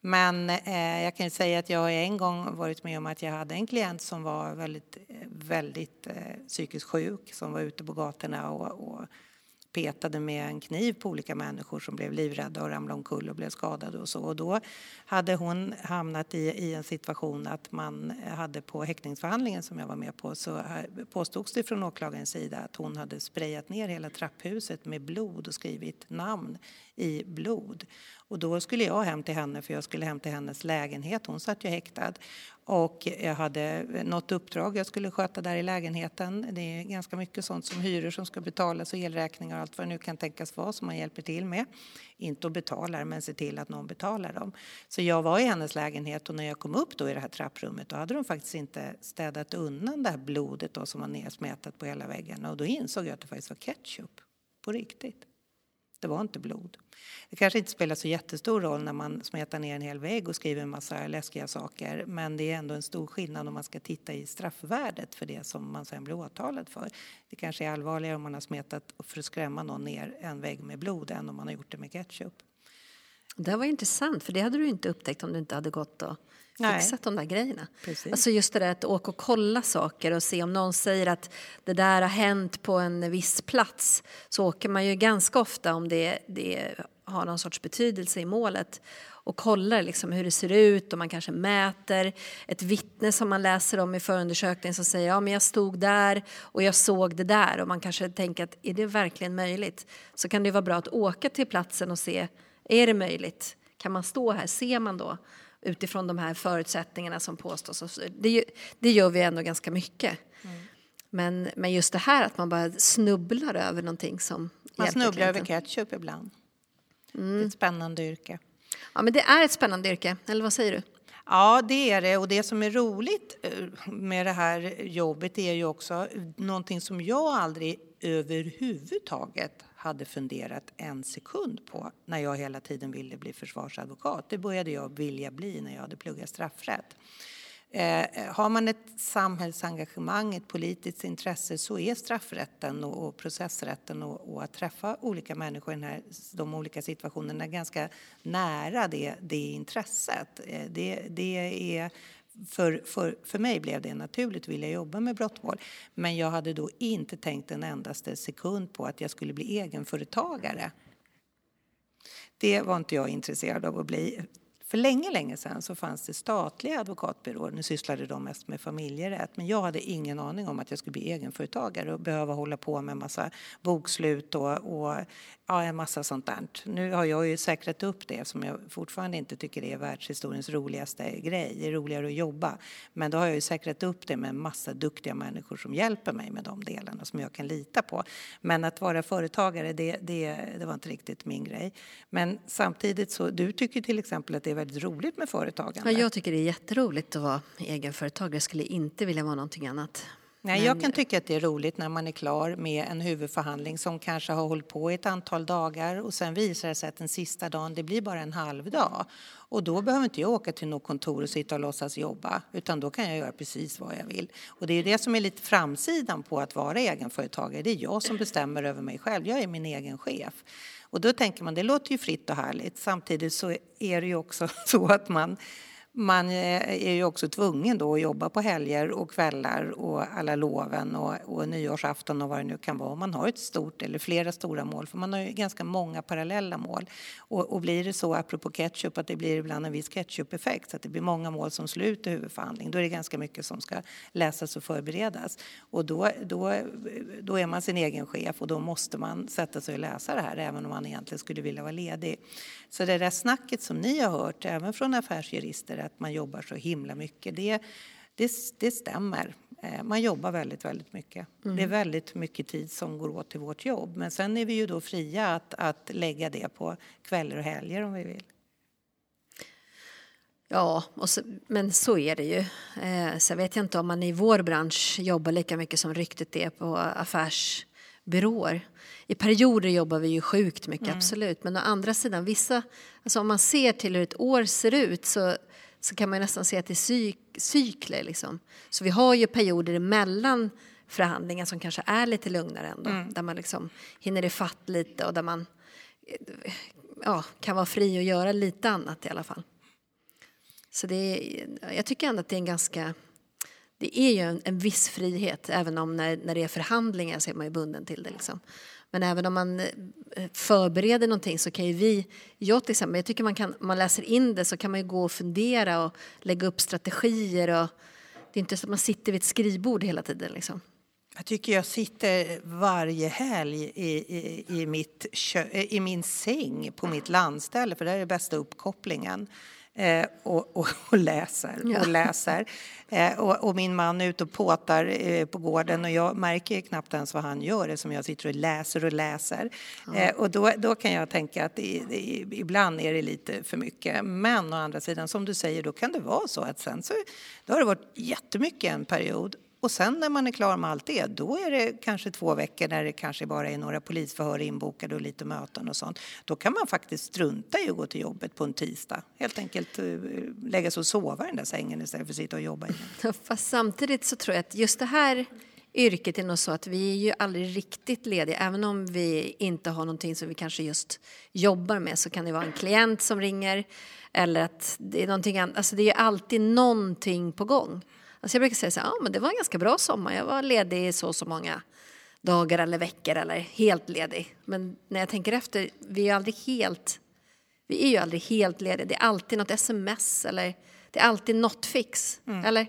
Men eh, jag kan säga att jag har en gång varit med om att jag hade en klient som var väldigt, eh, väldigt eh, psykiskt sjuk, som var ute på gatorna och, och petade med en kniv på olika människor som blev livrädda och ramlade omkull och blev skadade och så. Och då hade hon hamnat i, i en situation att man hade på häktningsförhandlingen som jag var med på så påstods det från åklagarens sida att hon hade sprayat ner hela trapphuset med blod och skrivit namn i blod. Och då skulle jag hem till henne för jag skulle hem till hennes lägenhet. Hon satt ju häktad. Och jag hade något uppdrag jag skulle sköta där i lägenheten. Det är ganska mycket sånt som hyror som ska betalas och elräkningar och allt vad det nu kan tänkas vara som man hjälper till med. Inte att betala men se till att någon betalar dem. Så jag var i hennes lägenhet och när jag kom upp då i det här trapprummet då hade de faktiskt inte städat undan det här blodet då som var nedsmetat på hela väggen. och då insåg jag att det faktiskt var ketchup. På riktigt. Det var inte blod. Det kanske inte spelar så jättestor roll när man smetar ner en hel vägg och skriver en massa läskiga saker men det är ändå en stor skillnad om man ska titta i straffvärdet för det som man sen blir åtalad för. Det kanske är allvarligare om man har smetat för att skrämma någon ner en vägg med blod än om man har gjort det med ketchup. Det var intressant, för det hade du inte upptäckt om du inte hade gått och Nej. fixat de där grejerna. Precis. Alltså just det där att åka och kolla saker och se om någon säger att det där har hänt på en viss plats så åker man ju ganska ofta om det, det har någon sorts betydelse i målet och kollar liksom hur det ser ut och man kanske mäter ett vittne som man läser om i förundersökningen som säger ja men jag stod där och jag såg det där och man kanske tänker att är det verkligen möjligt så kan det vara bra att åka till platsen och se är det möjligt kan man stå här ser man då utifrån de här förutsättningarna som påstås. Det, gör vi ändå ganska mycket. Mm. Men, men just det här att man bara snubblar över någonting som Man snubblar över ketchup ibland. Det är ett spännande yrke. Ja, men det är ett spännande yrke, eller vad säger du? Ja, det är det. Och det som är roligt eh, med det här jobbet är ju också någonting som jag aldrig överhuvudtaget hade funderat en sekund på när jag hela tiden ville bli försvarsadvokat. Det började jag vilja bli när jag hade pluggat straffrätt. Eh, har man ett samhällsengagemang, ett politiskt intresse så är straffrätten och, och processrätten och, och att träffa olika människor i den här, de olika situationerna ganska nära det, det intresset. Eh, det, det är för, för, för mig blev det naturligt att vilja jobba med brottmål. Men jag hade då inte tänkt en endaste sekund på att jag skulle bli egenföretagare. Det var inte jag intresserad av att bli. För länge, länge sedan så fanns det statliga advokatbyråer. Nu sysslade de mest med familjerätt. Men jag hade ingen aning om att jag skulle bli egenföretagare och behöva hålla på med massa bokslut och, och ja, en massa sånt där. Nu har jag ju säkrat upp det som jag fortfarande inte tycker är världshistoriens roligaste grej. Det är roligare att jobba. Men då har jag ju säkrat upp det med en massa duktiga människor som hjälper mig med de delarna som jag kan lita på. Men att vara företagare, det, det, det var inte riktigt min grej. Men samtidigt så, du tycker till exempel att det är väldigt roligt med företagande. Ja, jag tycker det är jätteroligt att vara egenföretagare. Jag skulle inte vilja vara någonting annat. Nej, jag kan tycka att det är roligt när man är klar med en huvudförhandling som kanske har hållit på i ett antal dagar och sen visar det sig att den sista dagen det blir bara en halv dag. Och då behöver inte jag åka till något kontor och sitta och låtsas jobba utan då kan jag göra precis vad jag vill. Och det är det som är lite framsidan på att vara egenföretagare. Det är jag som bestämmer över mig själv. Jag är min egen chef. Och då tänker man, det låter ju fritt och härligt. Samtidigt så är det ju också <laughs> så att man man eh, är ju också tvungen då att jobba på helger och kvällar och alla loven och, och nyårsafton och vad det nu kan vara. Man har ett stort eller flera stora mål, för man har ju ganska många parallella mål. Och, och blir det så, apropå ketchup, att det blir ibland en viss ketchup-effekt, så att det blir många mål som slut i huvudförhandling, då är det ganska mycket som ska läsas och förberedas. Och då, då, då är man sin egen chef och då måste man sätta sig och läsa det här, även om man egentligen skulle vilja vara ledig. Så det där snacket som ni har hört, även från affärsjurister, att man jobbar så himla mycket, det, det, det stämmer. Eh, Man jobbar väldigt, väldigt mycket. Det är väldigt mycket tid som går åt till vårt jobb. Men sen är vi ju då fria att, att lägga det på kvällar och helger om vi vill. Ja, så, men så är det ju. Eh, så vet jag inte om man i vår bransch jobbar lika mycket som ryktet är på affärsbyråer. I perioder jobbar vi ju sjukt mycket, absolut. Men å andra sidan, vissa, alltså om man ser till hur ett år ser ut så, så kan man nästan se att det är cyk, cykler. Liksom. Så vi har ju perioder emellan förhandlingar som kanske är lite lugnare ändå. Där man liksom hinner ifatt lite och där man eh, ja, kan vara fri att göra lite annat i alla fall. Så det är, jag tycker ändå att det är en ganska... Det är ju en, en viss frihet, även om när, när det är förhandlingar så är man ju bunden till det. Liksom. Men även om man eh, förbereder någonting så kan ju vi... Jag till exempel, jag tycker man kan, om man läser in det så kan man ju gå och fundera och lägga upp strategier. Och, det är inte så att man sitter vid ett skrivbord hela tiden. Liksom. Jag tycker jag sitter varje helg i, i, i, mitt kö, eh, i min säng på mitt landställe, för där är den bästa uppkopplingen. Eh, och, och, och, läser Ja. och läser. Eh, och, och min man är ute och påtar eh, på gården och jag märker knappt ens vad han gör eftersom jag sitter och läser och läser. Eh, och då, då kan jag tänka att i, i, ibland är det lite för mycket. Men å andra sidan, som du säger, då kan det vara så att sen så då har det varit jättemycket en period och sen när man är klar med allt det, då är det kanske två veckor när det kanske bara är några polisförhör inbokade och lite möten och sånt. Då kan man faktiskt strunta i att gå till jobbet på en tisdag. Helt enkelt eh, lägga sig och sova i den där sängen istället för att sitta och jobba igen. <laughs> Fast samtidigt så tror jag att just det här yrket är nog så att vi är ju aldrig riktigt lediga. Även om vi inte har någonting som vi kanske just jobbar med så kan det vara en klient som ringer eller att det är någonting annat. Alltså det är ju alltid någonting på gång. Alltså jag brukar säga så här, ja men det var en ganska bra sommar. Jag var ledig i så och så många dagar eller veckor eller helt ledig. Men när jag tänker efter, vi är ju aldrig helt, vi är ju aldrig helt lediga. Det är alltid något sms eller det är alltid något fix. Eller?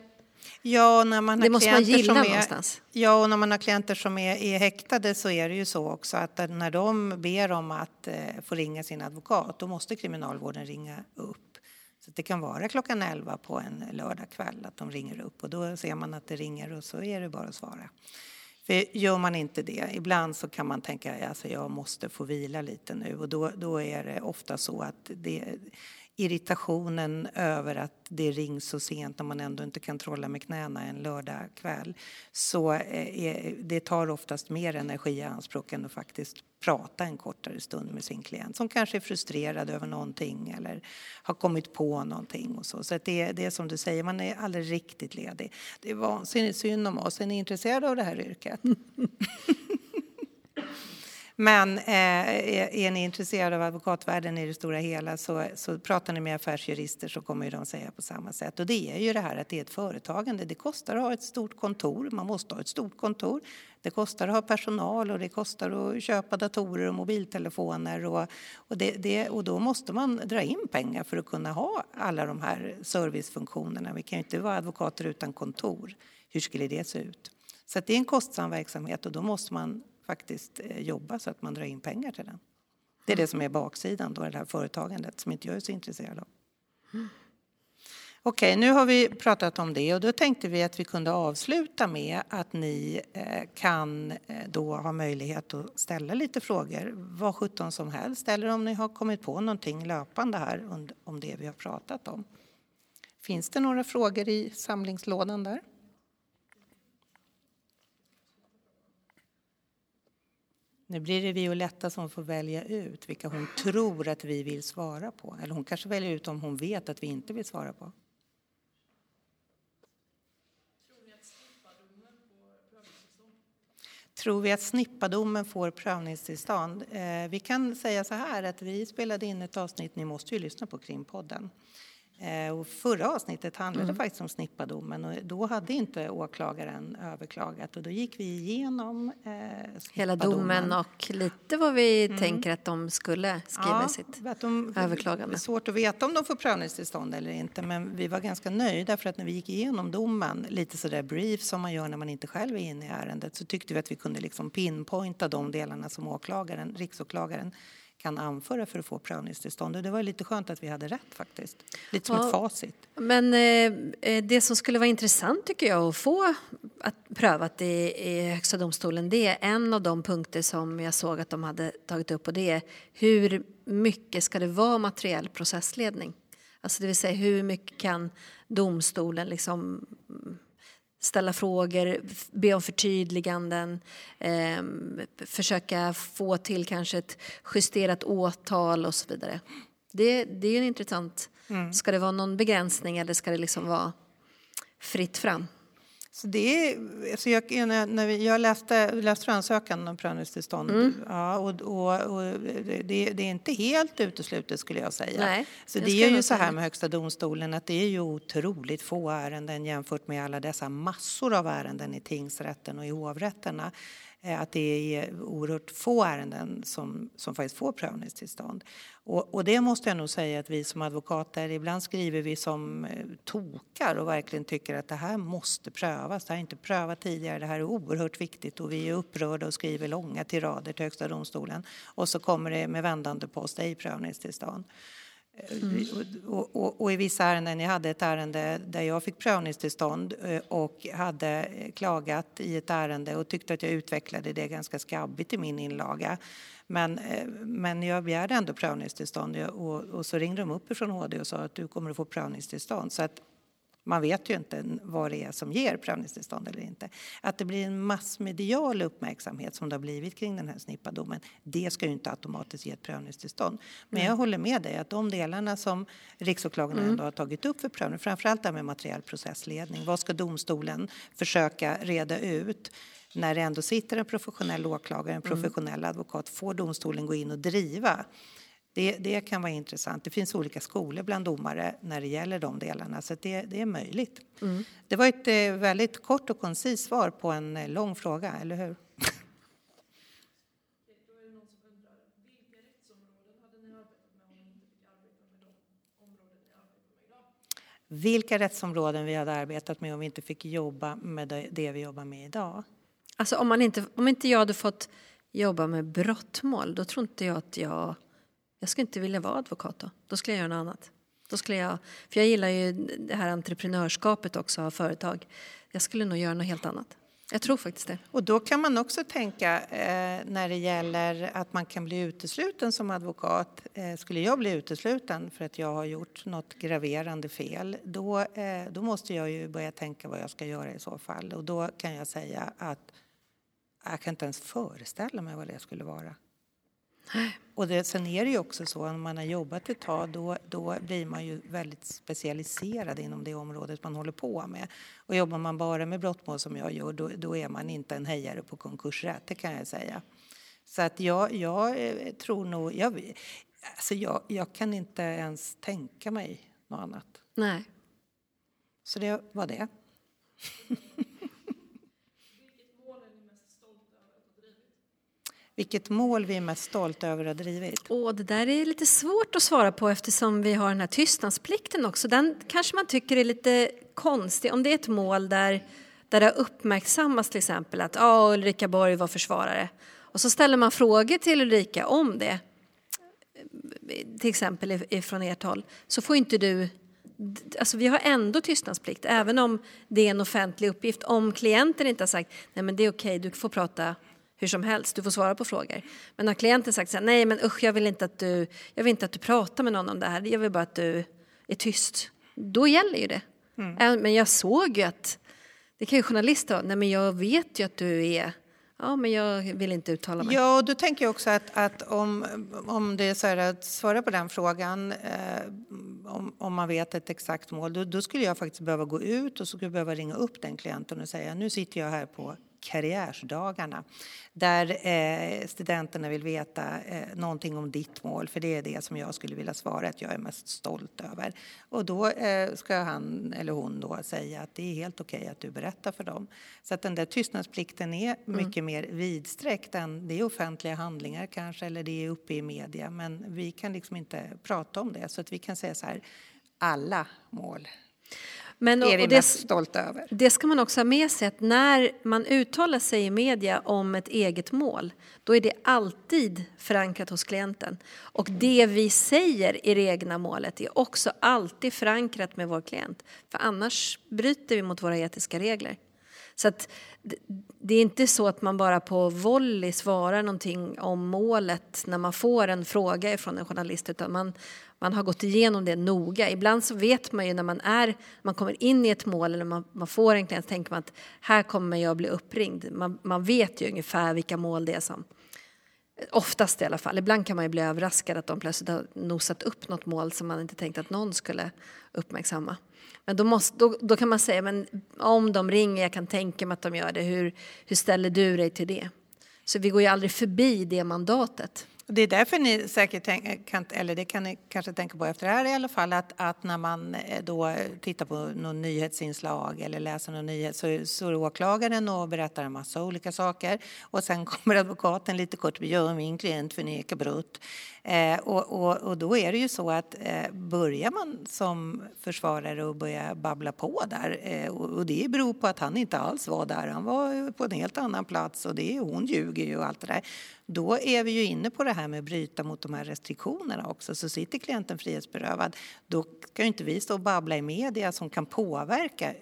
Ja, när man har Det måste man gilla som är, någonstans. Ja, och när man har klienter som är, är häktade så är det ju så också att när de ber om att eh, få ringa sin advokat, då måste kriminalvården ringa upp. Så det kan vara klockan 11 på en lördagkväll att de ringer upp och då ser man att det ringer och så är det bara att svara. För gör man inte det, ibland så kan man tänka att alltså jag måste få vila lite nu och då, då är det ofta så att det, irritationen över att det rings så sent när man ändå inte kan trolla med knäna en lördagkväll. Så eh, är, det tar oftast mer energi i anspråk än att faktiskt prata en kortare stund med sin klient som kanske är frustrerad över någonting eller har kommit på någonting och så. Så att det, det är som du säger, man är aldrig riktigt ledig. Det är vansinnigt synd om oss. Är ni intresserade av det här yrket? <laughs> Men eh, är, är ni intresserade av advokatvärlden i det stora hela så, så pratar ni med affärsjurister så kommer ju de säga på samma sätt. Och det är ju det här att det är ett företagande. Det kostar att ha ett stort kontor. Man måste ha ett stort kontor. Det kostar att ha personal och det kostar att köpa datorer och mobiltelefoner. Och, och, det, det, och då måste man dra in pengar för att kunna ha alla de här servicefunktionerna. Vi kan ju inte vara advokater utan kontor. Hur skulle det se ut? Så att det är en kostsam verksamhet och då måste man faktiskt eh, jobba så att man drar in pengar till den. Det är det som är baksidan, då, det här företagandet som inte jag är så intresserad av. Okej, nu har vi pratat om det och då tänkte vi att vi kunde avsluta med att ni eh, kan eh, då ha möjlighet att ställa lite frågor, vad sjutton som helst, eller om ni har kommit på någonting löpande här om det vi har pratat om. Finns det några frågor i samlingslådan där? Nu blir det Violetta som får välja ut vilka hon tror att vi vill svara på. Eller hon kanske väljer ut om hon vet att vi inte vill svara på. Tror vi att snippadomen får prövningstillstånd? Eh, vi kan säga så här att vi spelade in ett avsnitt, ni måste ju lyssna på Krimpodden. Eh, och förra avsnittet handlade faktiskt om snippadomen och då hade inte åklagaren överklagat och då gick vi igenom eh, Hela domen och lite vad vi tänker att de skulle skriva i sitt. att de, överklagande. Det är svårt att veta om de får prövningstillstånd eller inte men vi var ganska nöjda för att när vi gick igenom domen, lite sådär brief som man gör när man inte själv är inne i ärendet, så tyckte vi att vi kunde liksom pinpointa de delarna som åklagaren, riksåklagaren kan anföra för att få prövningstillstånd. Och det var lite skönt att vi hade rätt faktiskt. Lite som Ja. ett facit. Men eh, eh, det som skulle vara intressant tycker jag att få att prövat i, i Högsta domstolen det är en av de punkter som jag såg att de hade tagit upp och det är hur mycket ska det vara materiell processledning? Alltså det vill säga hur mycket kan domstolen liksom ställa frågor, be om förtydliganden, eh, försöka få till kanske ett justerat åtal och så vidare. Det, det är en intressant... Ska det vara någon begränsning eller ska det liksom vara fritt fram? Så det är, alltså jag, när, när vi, jag läste, läste ansökan om prövningstillstånd ja, och, och, och det, det är inte helt uteslutet skulle jag säga. Nej, så det är ju så här med Högsta domstolen att det är ju otroligt få ärenden jämfört med alla dessa massor av ärenden i tingsrätten och i hovrätterna. Eh, att det är oerhört få ärenden som, som faktiskt får prövningstillstånd. Och, och det måste jag nog säga att vi som advokater, ibland skriver vi som eh, tokar och verkligen tycker att det här måste prövas. Det här är inte prövat tidigare, det här är oerhört viktigt och vi är upprörda och skriver långa tirader till Högsta domstolen. Och så kommer det med vändande post, ej prövningstillstånd. Mm. Eh, och, och, och, i vissa ärenden, jag hade ett ärende där jag fick prövningstillstånd eh, och hade eh, klagat i ett ärende och tyckte att jag utvecklade det ganska skabbigt i min inlaga. Men, men jag begärde ändå prövningstillstånd och, och så ringde de upp från HD och sa att du kommer att få prövningstillstånd. Så att man vet ju inte vad det är som ger prövningstillstånd eller inte. Att det blir en massmedial uppmärksamhet som det har blivit kring den här snippadomen, det ska ju inte automatiskt ge ett prövningstillstånd. Men jag håller med dig att de delarna som riksåklagaren mm. ändå har tagit upp för prövning, framförallt det här med materiell processledning, vad ska domstolen försöka reda ut? När det ändå sitter en professionell åklagare, en mm. professionell mm. advokat, får domstolen gå in och driva det, det, kan vara intressant. Det finns olika skolor bland domare när det gäller de delarna, så det, det är möjligt. Mm. Det var ett eh, väldigt kort och koncist svar på en eh, lång fråga, eller hur? Vilka rättsområden vi hade arbetat med om vi inte fick jobba med det vi jobbar med idag? Alltså om, man inte, om inte jag hade fått jobba med brottmål, då tror inte jag att jag jag skulle inte vilja vara advokat då. Då skulle jag göra något annat. Då skulle jag, för jag gillar ju det här entreprenörskapet också av företag. Jag skulle nog göra något helt annat. Jag tror faktiskt det. Och då kan man också tänka eh, när det gäller att man kan bli utesluten som advokat. Eh, skulle jag bli utesluten för att jag har gjort något graverande fel, då, eh, då måste jag ju börja tänka vad jag ska göra i så fall. Och då kan jag säga att jag kan inte ens föreställa mig vad det skulle vara. Och det, sen är det ju också så att man har jobbat ett tag då, då blir man ju väldigt specialiserad inom det området man håller på med. Och jobbar man bara med brottmål som jag gör då, då är man inte en hejare på konkursrätt, det kan jag säga. Så att jag, jag eh, tror nog... Jag, alltså jag, jag kan inte ens tänka mig något annat. Nej. Så det var det. <laughs> Vilket mål vi är mest stolta över att ha drivit? Och det där är lite svårt att svara på eftersom vi har den här tystnadsplikten också. Den kanske man tycker är lite konstig. Om det är ett mål där, där det har uppmärksammats till exempel att ah, Ulrika Borg var försvarare och så ställer man frågor till Ulrika om det, till exempel från ert håll, så får inte du Alltså vi har ändå tystnadsplikt, även om det är en offentlig uppgift. Om klienten inte har sagt nej men det är okej, du får prata hur som helst, du får svara på frågor. Men har klienten sagt så här, nej men usch jag vill inte att du, jag vill inte att du pratar med någon om det här, jag vill bara att du är tyst. Då gäller ju det. Mm. Men jag såg ju att, det kan ju journalister nej men jag vet ju att du är Ja, men jag vill inte uttala mig. Ja, och då tänker jag också att, att om, om det är så här att svara på den frågan, eh, om, om man vet ett exakt mål, då, då, skulle jag faktiskt behöva gå ut och så skulle jag behöva ringa upp den klienten och säga nu sitter jag här på karriärsdagarna där eh, studenterna vill veta eh, någonting om ditt mål, för det är det som jag skulle vilja svara att jag är mest stolt över. Och då eh, ska han eller hon då säga att det är helt okej okay att du berättar för dem. Så att den där tystnadsplikten är mm. mycket mm. mer vidsträckt än det är offentliga handlingar kanske eller det är uppe i media, men vi kan liksom inte prata om det så att vi kan säga så här alla mål men, är vi det, mest stolta över. Det ska man också ha med sig att när man uttalar sig i media om ett eget mål då är det alltid förankrat hos klienten. Och det vi säger i det egna målet är också alltid förankrat med vår klient. För annars bryter vi mot våra etiska regler. Så att det är inte så att man bara på volley svarar någonting om målet när man får en fråga från en journalist utan man, man har gått igenom det noga. Ibland så vet man ju när man, är, man kommer in i ett mål eller man, man får en klient tänker man att här kommer jag bli uppringd. Man, man vet ju ungefär vilka mål det är som Oftast i alla fall. Ibland kan man ju bli överraskad att de plötsligt har nosat upp något mål som man inte tänkt att någon skulle uppmärksamma. Men då, måste, då, då kan man säga, men om de ringer, jag kan tänka mig att de gör det, hur, hur ställer du dig till det? Så vi går ju aldrig förbi det mandatet. Det är därför ni säkert eh, kan, eller det kan ni kanske tänka på efter det här i alla fall, att, att när man eh, då tittar på någon nyhetsinslag eller läser någon nyhet så står åklagaren och berättar en massa olika saker och sen <laughs> kommer advokaten lite kort, gör min klient förnekar brott. Eh, och, och, och, då är det ju så att eh, börjar man som försvarare och börjar babbla på där eh, och, och, det beror på att han inte alls var där, han var på en helt annan plats och det, hon ljuger ju och allt det där då är vi ju inne på det här med att bryta mot de här restriktionerna också. Så sitter klienten frihetsberövad, då ska ju inte vi stå och babbla i media som kan påverka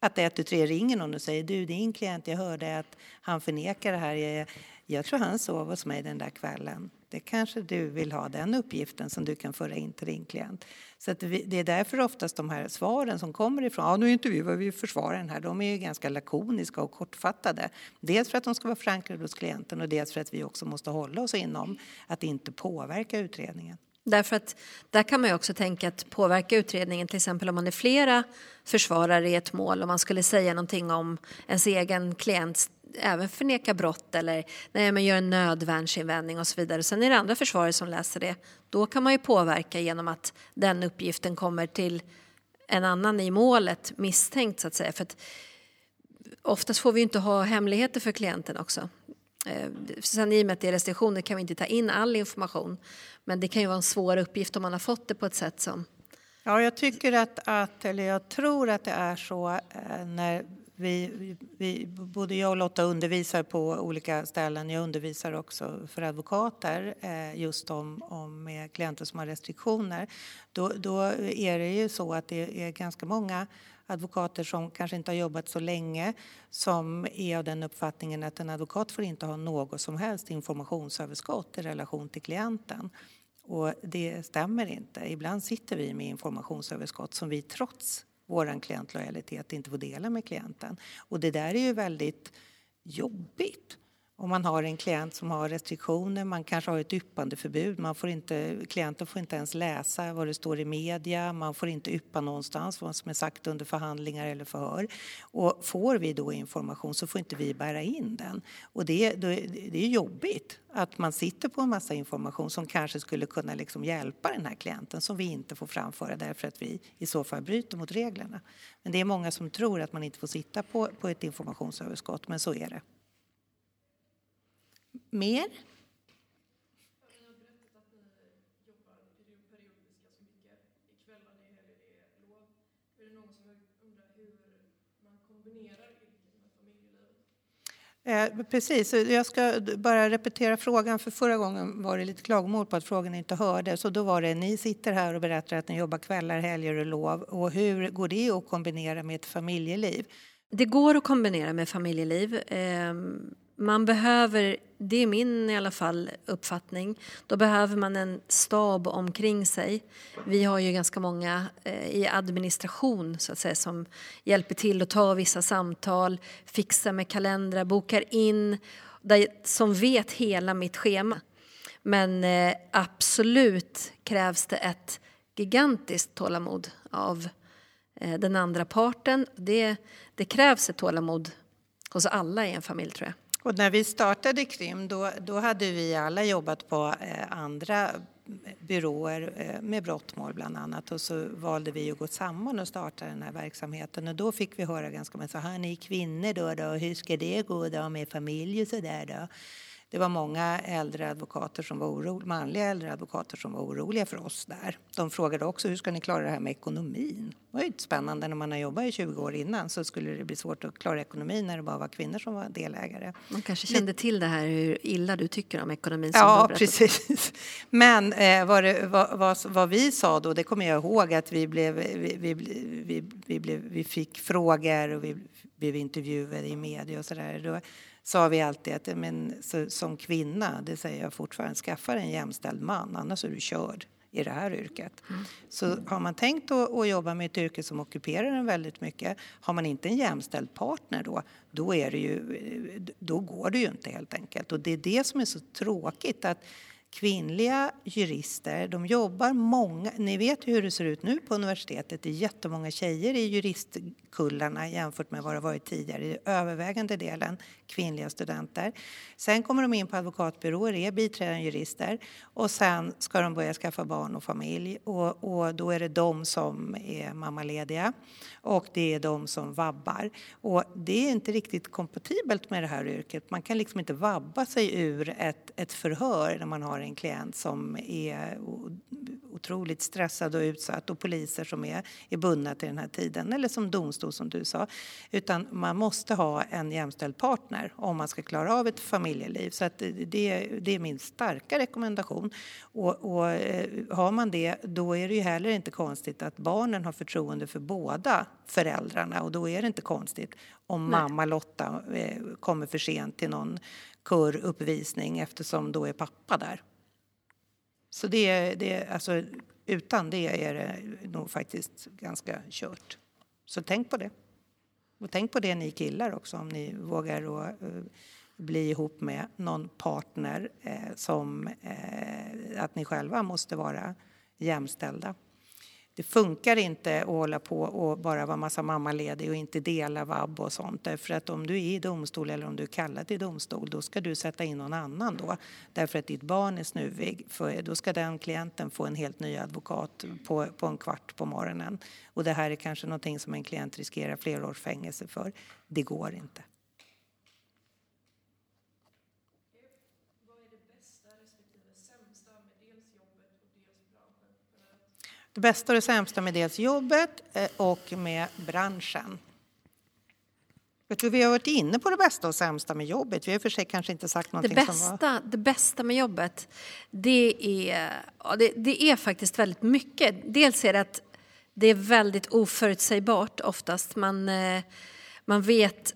att 113 ringer någon och säger du din klient, jag hörde att han förnekar det här. Jag, jag tror han sov hos mig den där kvällen. Det kanske du vill ha den uppgiften som du kan föra in till din klient. Så det är därför oftast de här svaren som kommer ifrån, ja nu intervjuar vi försvararen här, de är ju ganska lakoniska och kortfattade. Dels för att de ska vara förankrade hos klienten och dels för att vi också måste hålla oss inom att inte påverka utredningen. Därför att där kan man ju också tänka att påverka utredningen, till exempel om man är flera försvarare i ett mål och man skulle säga någonting om ens egen klients även förneka brott eller nej, men gör en nödvärnsinvändning och så vidare. Sen är det andra försvarare som läser det. Då kan man ju påverka genom att den uppgiften kommer till en annan i målet misstänkt så att säga. För att oftast får vi inte ha hemligheter för klienten också. Eh, sen i och med att det är restriktioner kan vi inte ta in all information. Men det kan ju vara en svår uppgift om man har fått det på ett sätt som... Ja, jag tycker att, att eller jag tror att det är så eh, när vi, vi, både jag och Lotta undervisar på olika ställen. Jag undervisar också för advokater eh, just om, om med klienter som har restriktioner. Då, då är det ju så att det är ganska många advokater som kanske inte har jobbat så länge som är av den uppfattningen att en advokat får inte ha något som helst informationsöverskott i relation till klienten. Och det stämmer inte. Ibland sitter vi med informationsöverskott som vi trots vår klientlojalitet inte får dela med klienten. Och det där är ju väldigt jobbigt. Om man har en klient som har restriktioner, man kanske har ett yppandeförbud. Man får inte, klienten får inte ens läsa vad det står i media, man får inte yppa någonstans vad som är sagt under förhandlingar eller förhör. Och får vi då information så får inte vi bära in den. Och det, det är jobbigt att man sitter på en massa information som kanske skulle kunna liksom hjälpa den här klienten som vi inte får framföra därför att vi i så fall bryter mot reglerna. Men det är många som tror att man inte får sitta på, på ett informationsöverskott, men så är det. Mer? Eh, precis, jag ska bara repetera frågan för förra gången var det lite klagomål på att frågan inte hördes och då var det ni sitter här och berättar att ni jobbar kvällar, helger och lov och hur går det att kombinera med ett familjeliv? Det går att kombinera med familjeliv. Man behöver, det är min i alla fall uppfattning, då behöver man en stab omkring sig. Vi har ju ganska många eh, i administration så att säga som hjälper till att ta vissa samtal, fixar med kalendrar, bokar in, där, som vet hela mitt schema. Men eh, absolut krävs det ett gigantiskt tålamod av eh, den andra parten. Det, det krävs ett tålamod hos alla i en familj tror jag. Och när vi startade Krim då, då hade vi alla jobbat på eh, andra byråer eh, med brottmål bland annat och så valde vi att gå samman och starta den här verksamheten och då fick vi höra ganska mycket så här ni kvinnor då, då hur ska det gå då med familj och så där då? Det var många äldre advokater som var oroliga, manliga äldre advokater som var oroliga för oss där. De frågade också hur ska ni klara det här med ekonomin? Det var ju spännande när man har jobbat i 20 år innan så skulle det bli svårt att klara ekonomin när det bara var kvinnor som var delägare. Man kanske kände till det här hur illa du tycker om ekonomin. Ja, precis. <laughs> Men eh, vad, det, vad, vad, vad, vi sa då, det kommer jag ihåg att vi, blev, vi, vi, vi, vi, blev, vi fick frågor och vi blev intervjuade i media och sådär sa vi alltid att men, så, som kvinna, det säger jag fortfarande, skaffa en jämställd man annars är du körd i det här yrket. Mm. Så har man tänkt att, jobba med ett yrke som ockuperar en väldigt mycket, har man inte en jämställd partner då, då, är det ju, då går det ju inte helt enkelt. Och det är det som är så tråkigt att kvinnliga jurister, de jobbar många, ni vet hur det ser ut nu på universitetet, det är jättemånga tjejer i juristkullarna jämfört med vad det varit tidigare, det är övervägande delen kvinnliga studenter. Sen kommer de in på advokatbyråer, är biträdande jurister och sen ska de börja skaffa barn och familj och, och då är det de som är mammalediga och det är de som vabbar. Och det är inte riktigt kompatibelt med det här yrket. Man kan liksom inte vabba sig ur ett, ett förhör när man har en klient som är otroligt stressad och utsatt och poliser som är, är bundna till den här tiden eller som domstol som du sa. Utan man måste ha en jämställd partner om man ska klara av ett familjeliv. Så att det, det är min starka rekommendation. Och, och eh, har man det, då är det ju heller inte konstigt att barnen har förtroende för båda föräldrarna och då är det inte konstigt om Nej. mamma Lotta eh, kommer för sent till någon köruppvisning eftersom då är pappa där. Så det, är- det, är- alltså, utan det är det nog faktiskt ganska kört. Så tänk på det. Och tänk på det ni killar också om ni vågar då, eh, bli ihop med någon partner eh, som eh, att ni själva måste vara jämställda. Det funkar inte att hålla på och bara vara massa mammaledig och inte dela vab och sånt. Därför att om du är i domstol eller om du är kallad till domstol då ska du sätta in någon annan då. Därför att ditt barn är snuvig. För då ska den klienten få en helt ny advokat på, på en kvart på morgonen. Och det här är kanske någonting som en klient riskerar flera års fängelse för. Det går inte. Det bästa och det sämsta med dels jobbet eh, och med branschen. Jag tror vi har varit inne på det bästa och sämsta med jobbet. Vi har för sig kanske inte sagt Det någonting som var... bästa, det bästa med jobbet, det är, ja, det, det är faktiskt väldigt mycket. Dels är det att det är väldigt oförutsägbart oftast. Man, eh, man vet,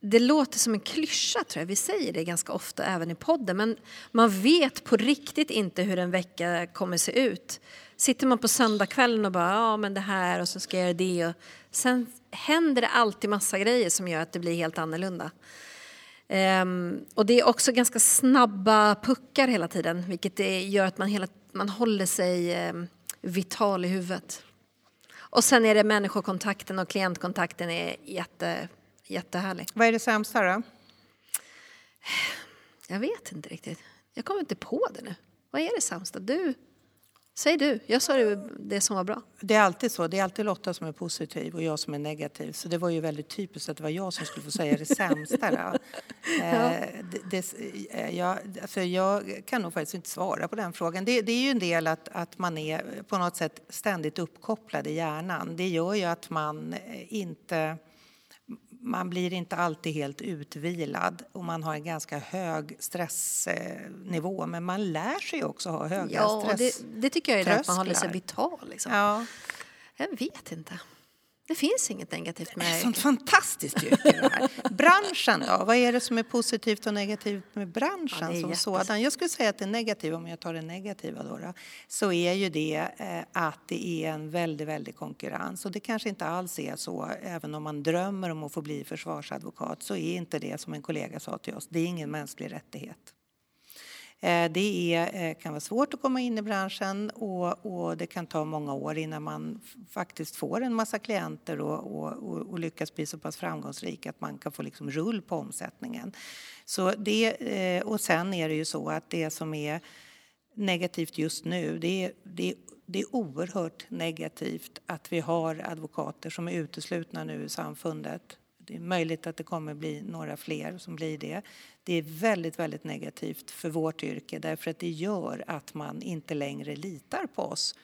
det låter som en klyscha tror jag, vi säger det ganska ofta även i podden, men man vet på riktigt inte hur en vecka kommer se ut. Sitter man på söndagskvällen och bara, ja men det här och så ska jag göra det och sen händer det alltid massa grejer som gör att det blir helt annorlunda. Ehm, och det är också ganska snabba puckar hela tiden vilket gör att man, hela, man håller sig ehm, vital i huvudet. Och sen är det människokontakten och klientkontakten är jätte, jättehärlig. Vad är det sämsta då? Jag vet inte riktigt. Jag kommer inte på det nu. Vad är det sämsta? Du, säg du. Jag sa det, det som var bra. Det är alltid så. Det är alltid Lotta som är positiv och jag som är negativ. Så det var ju väldigt typiskt att det var jag som skulle få säga det sämsta. Då. <laughs> Eh, det, det, eh, jag, alltså jag kan nog faktiskt inte svara på den frågan. Det, det är ju en del att, att man är på något sätt ständigt uppkopplad i hjärnan. Det gör ju att man eh, inte man blir inte alltid helt utvilad och man har en ganska hög stressnivå. Men man lär sig också ha höga Ja, det, stress. det tycker jag är det att man håller sig vital. Liksom. Ja. Jag vet inte. Det finns inget negativt med Sånt fantastiskt yrke det här. Branschen då? Vad är det som är positivt och negativt med branschen Ja, det är som sådan? Jag skulle säga att det negativa, om jag tar det negativa då, då så är ju det eh, att det är en väldigt, väldigt konkurrens. Och det kanske inte alls är så, även om man drömmer om att få bli försvarsadvokat, så är inte det som en kollega sa till oss, det är ingen mänsklig rättighet. Eh, det är, eh, kan vara svårt att komma in i branschen och, och det kan ta många år innan man faktiskt får en massa klienter och, och, och, lyckas bli så pass framgångsrik att man kan få liksom rull på omsättningen. Så det, eh, och sen är det ju så att det som är negativt just nu, det är, det är det är oerhört negativt att vi har advokater som är uteslutna nu i samfundet. Det är möjligt att det kommer bli några fler som blir det. Det är väldigt, väldigt negativt för vårt yrke därför att det gör att man inte längre litar på oss.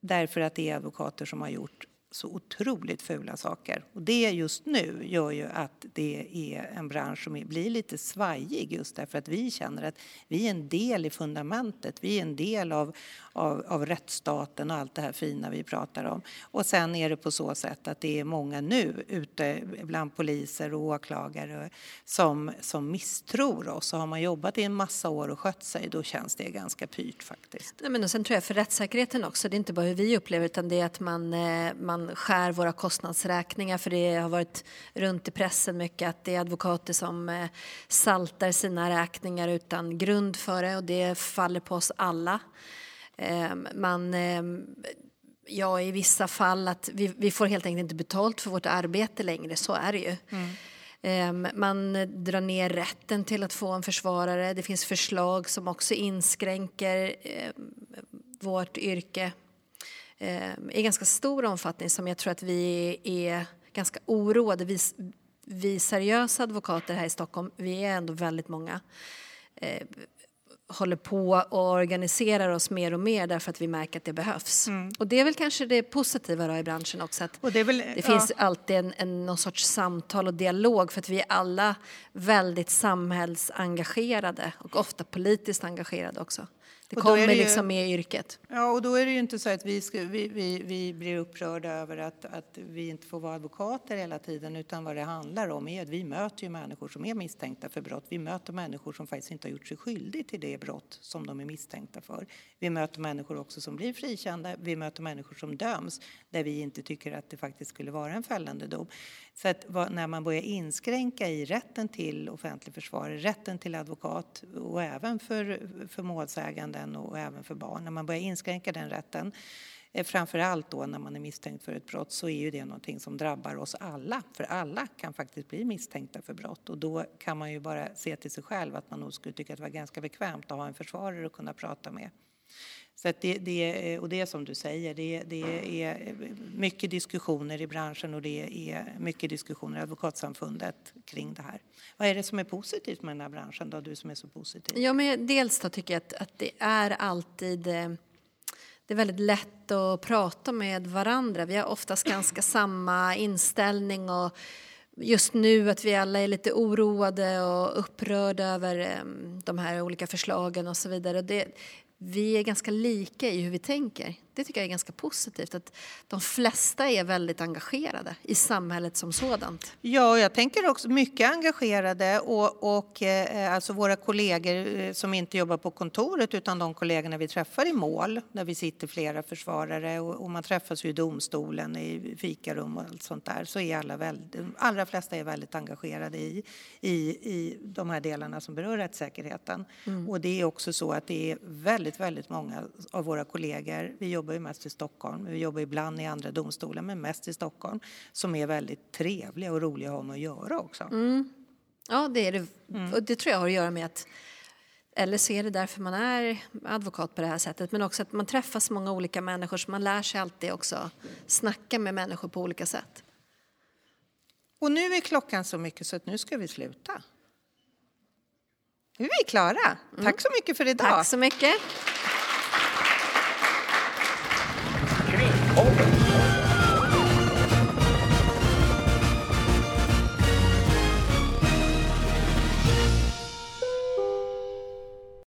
Därför att det är advokater som har gjort så otroligt fula saker. Och det just nu gör ju att det är en bransch som blir lite svajig just därför att vi känner att vi är en del i fundamentet. Vi är en del av, av, av rättsstaten och allt det här fina vi pratar om. Och sen är det på så sätt att det är många nu ute bland poliser och åklagare som, som misstror oss. Och har man jobbat i en massa år och skött sig då känns det ganska pyrt faktiskt. Nej, men och sen tror jag för rättssäkerheten också, det är inte bara hur vi upplever utan det är att man, eh, man man skär våra kostnadsräkningar för det har varit runt i pressen mycket att det är advokater som eh, saltar sina räkningar utan grund för det och det faller på oss alla. Man, eh, ja, i vissa fall att vi, vi får helt enkelt inte betalt för vårt arbete längre, så är det ju. Ehm, Man drar ner rätten till att få en försvarare. Det finns förslag som också inskränker ehm, vårt yrke ehm, i ganska stor omfattning som jag tror att vi är ganska oroade. Vi, vi seriösa advokater här i Stockholm, vi är ändå väldigt många. Eh, håller på och organiserar oss mer och mer därför att vi märker att det behövs. Och det är väl kanske det positiva då i branschen också att det väl- det ja. finns alltid en, en, någon sorts samtal och dialog för att vi är alla väldigt samhällsengagerade och ofta politiskt engagerade också. Det kommer det ju- liksom med yrket. Ja, och då är det ju inte så att vi, ska, vi, vi, vi blir upprörda över att, att vi inte får vara advokater hela tiden, utan vad det handlar om är att vi möter ju människor som är misstänkta för brott. Vi möter människor som faktiskt inte har gjort sig skyldiga till det brott som de är misstänkta för. Vi möter människor också som blir frikända. Vi möter människor som döms där vi inte tycker att det faktiskt skulle vara en fällande dom. Så att när man börjar inskränka i rätten till offentlig försvarare, rätten till advokat och även för, för målsäganden och även för barn, när man börjar inskränka den rätten eh, Framför allt då när man är misstänkt för ett brott så är ju det någonting som drabbar oss alla. För alla kan faktiskt bli misstänkta för brott och då kan man ju bara se till sig själv att man nog skulle tycka att det var ganska bekvämt att ha en försvarare att kunna prata med. Så det, det, är- och det är som du säger, det, det är mycket diskussioner i branschen och det är mycket diskussioner i Advokatsamfundet kring det här. Vad är det som är positivt med den här branschen då, du som är så positiv? Ja, men dels då tycker jag att, att det är alltid eh, det är väldigt lätt att prata med varandra. Vi har oftast ganska <clears throat> samma inställning och just nu att vi alla är lite oroade och upprörda över eh, de här olika förslagen och så vidare. Det, vi är ganska lika i hur vi tänker. Det tycker jag är ganska positivt att de flesta är väldigt engagerade i samhället som sådant. Ja, jag tänker också mycket engagerade och, och eh, alltså våra kollegor eh, som inte jobbar på kontoret utan de kollegorna vi träffar i mål där vi sitter flera försvarare och, och man träffas ju i domstolen i fikarum och allt sånt där så är alla väldigt, de allra flesta är väldigt engagerade i, i, i de här delarna som berör rättssäkerheten. Och det är också så att det är väldigt, väldigt många av våra kollegor, vi jobbar ju mest i Stockholm, vi jobbar ibland i andra domstolar men mest i Stockholm, som är väldigt trevliga och roliga att ha med att göra också. Ja, det är det. Och det tror jag har att göra med att eller så är det därför man är advokat på det här sättet. Men också att man träffar så många olika människor så man lär sig alltid också snacka med människor på olika sätt. Och nu är klockan så mycket så att nu ska vi sluta. Nu är vi klara. Tack så mycket för idag. Tack så mycket. Krimpodden.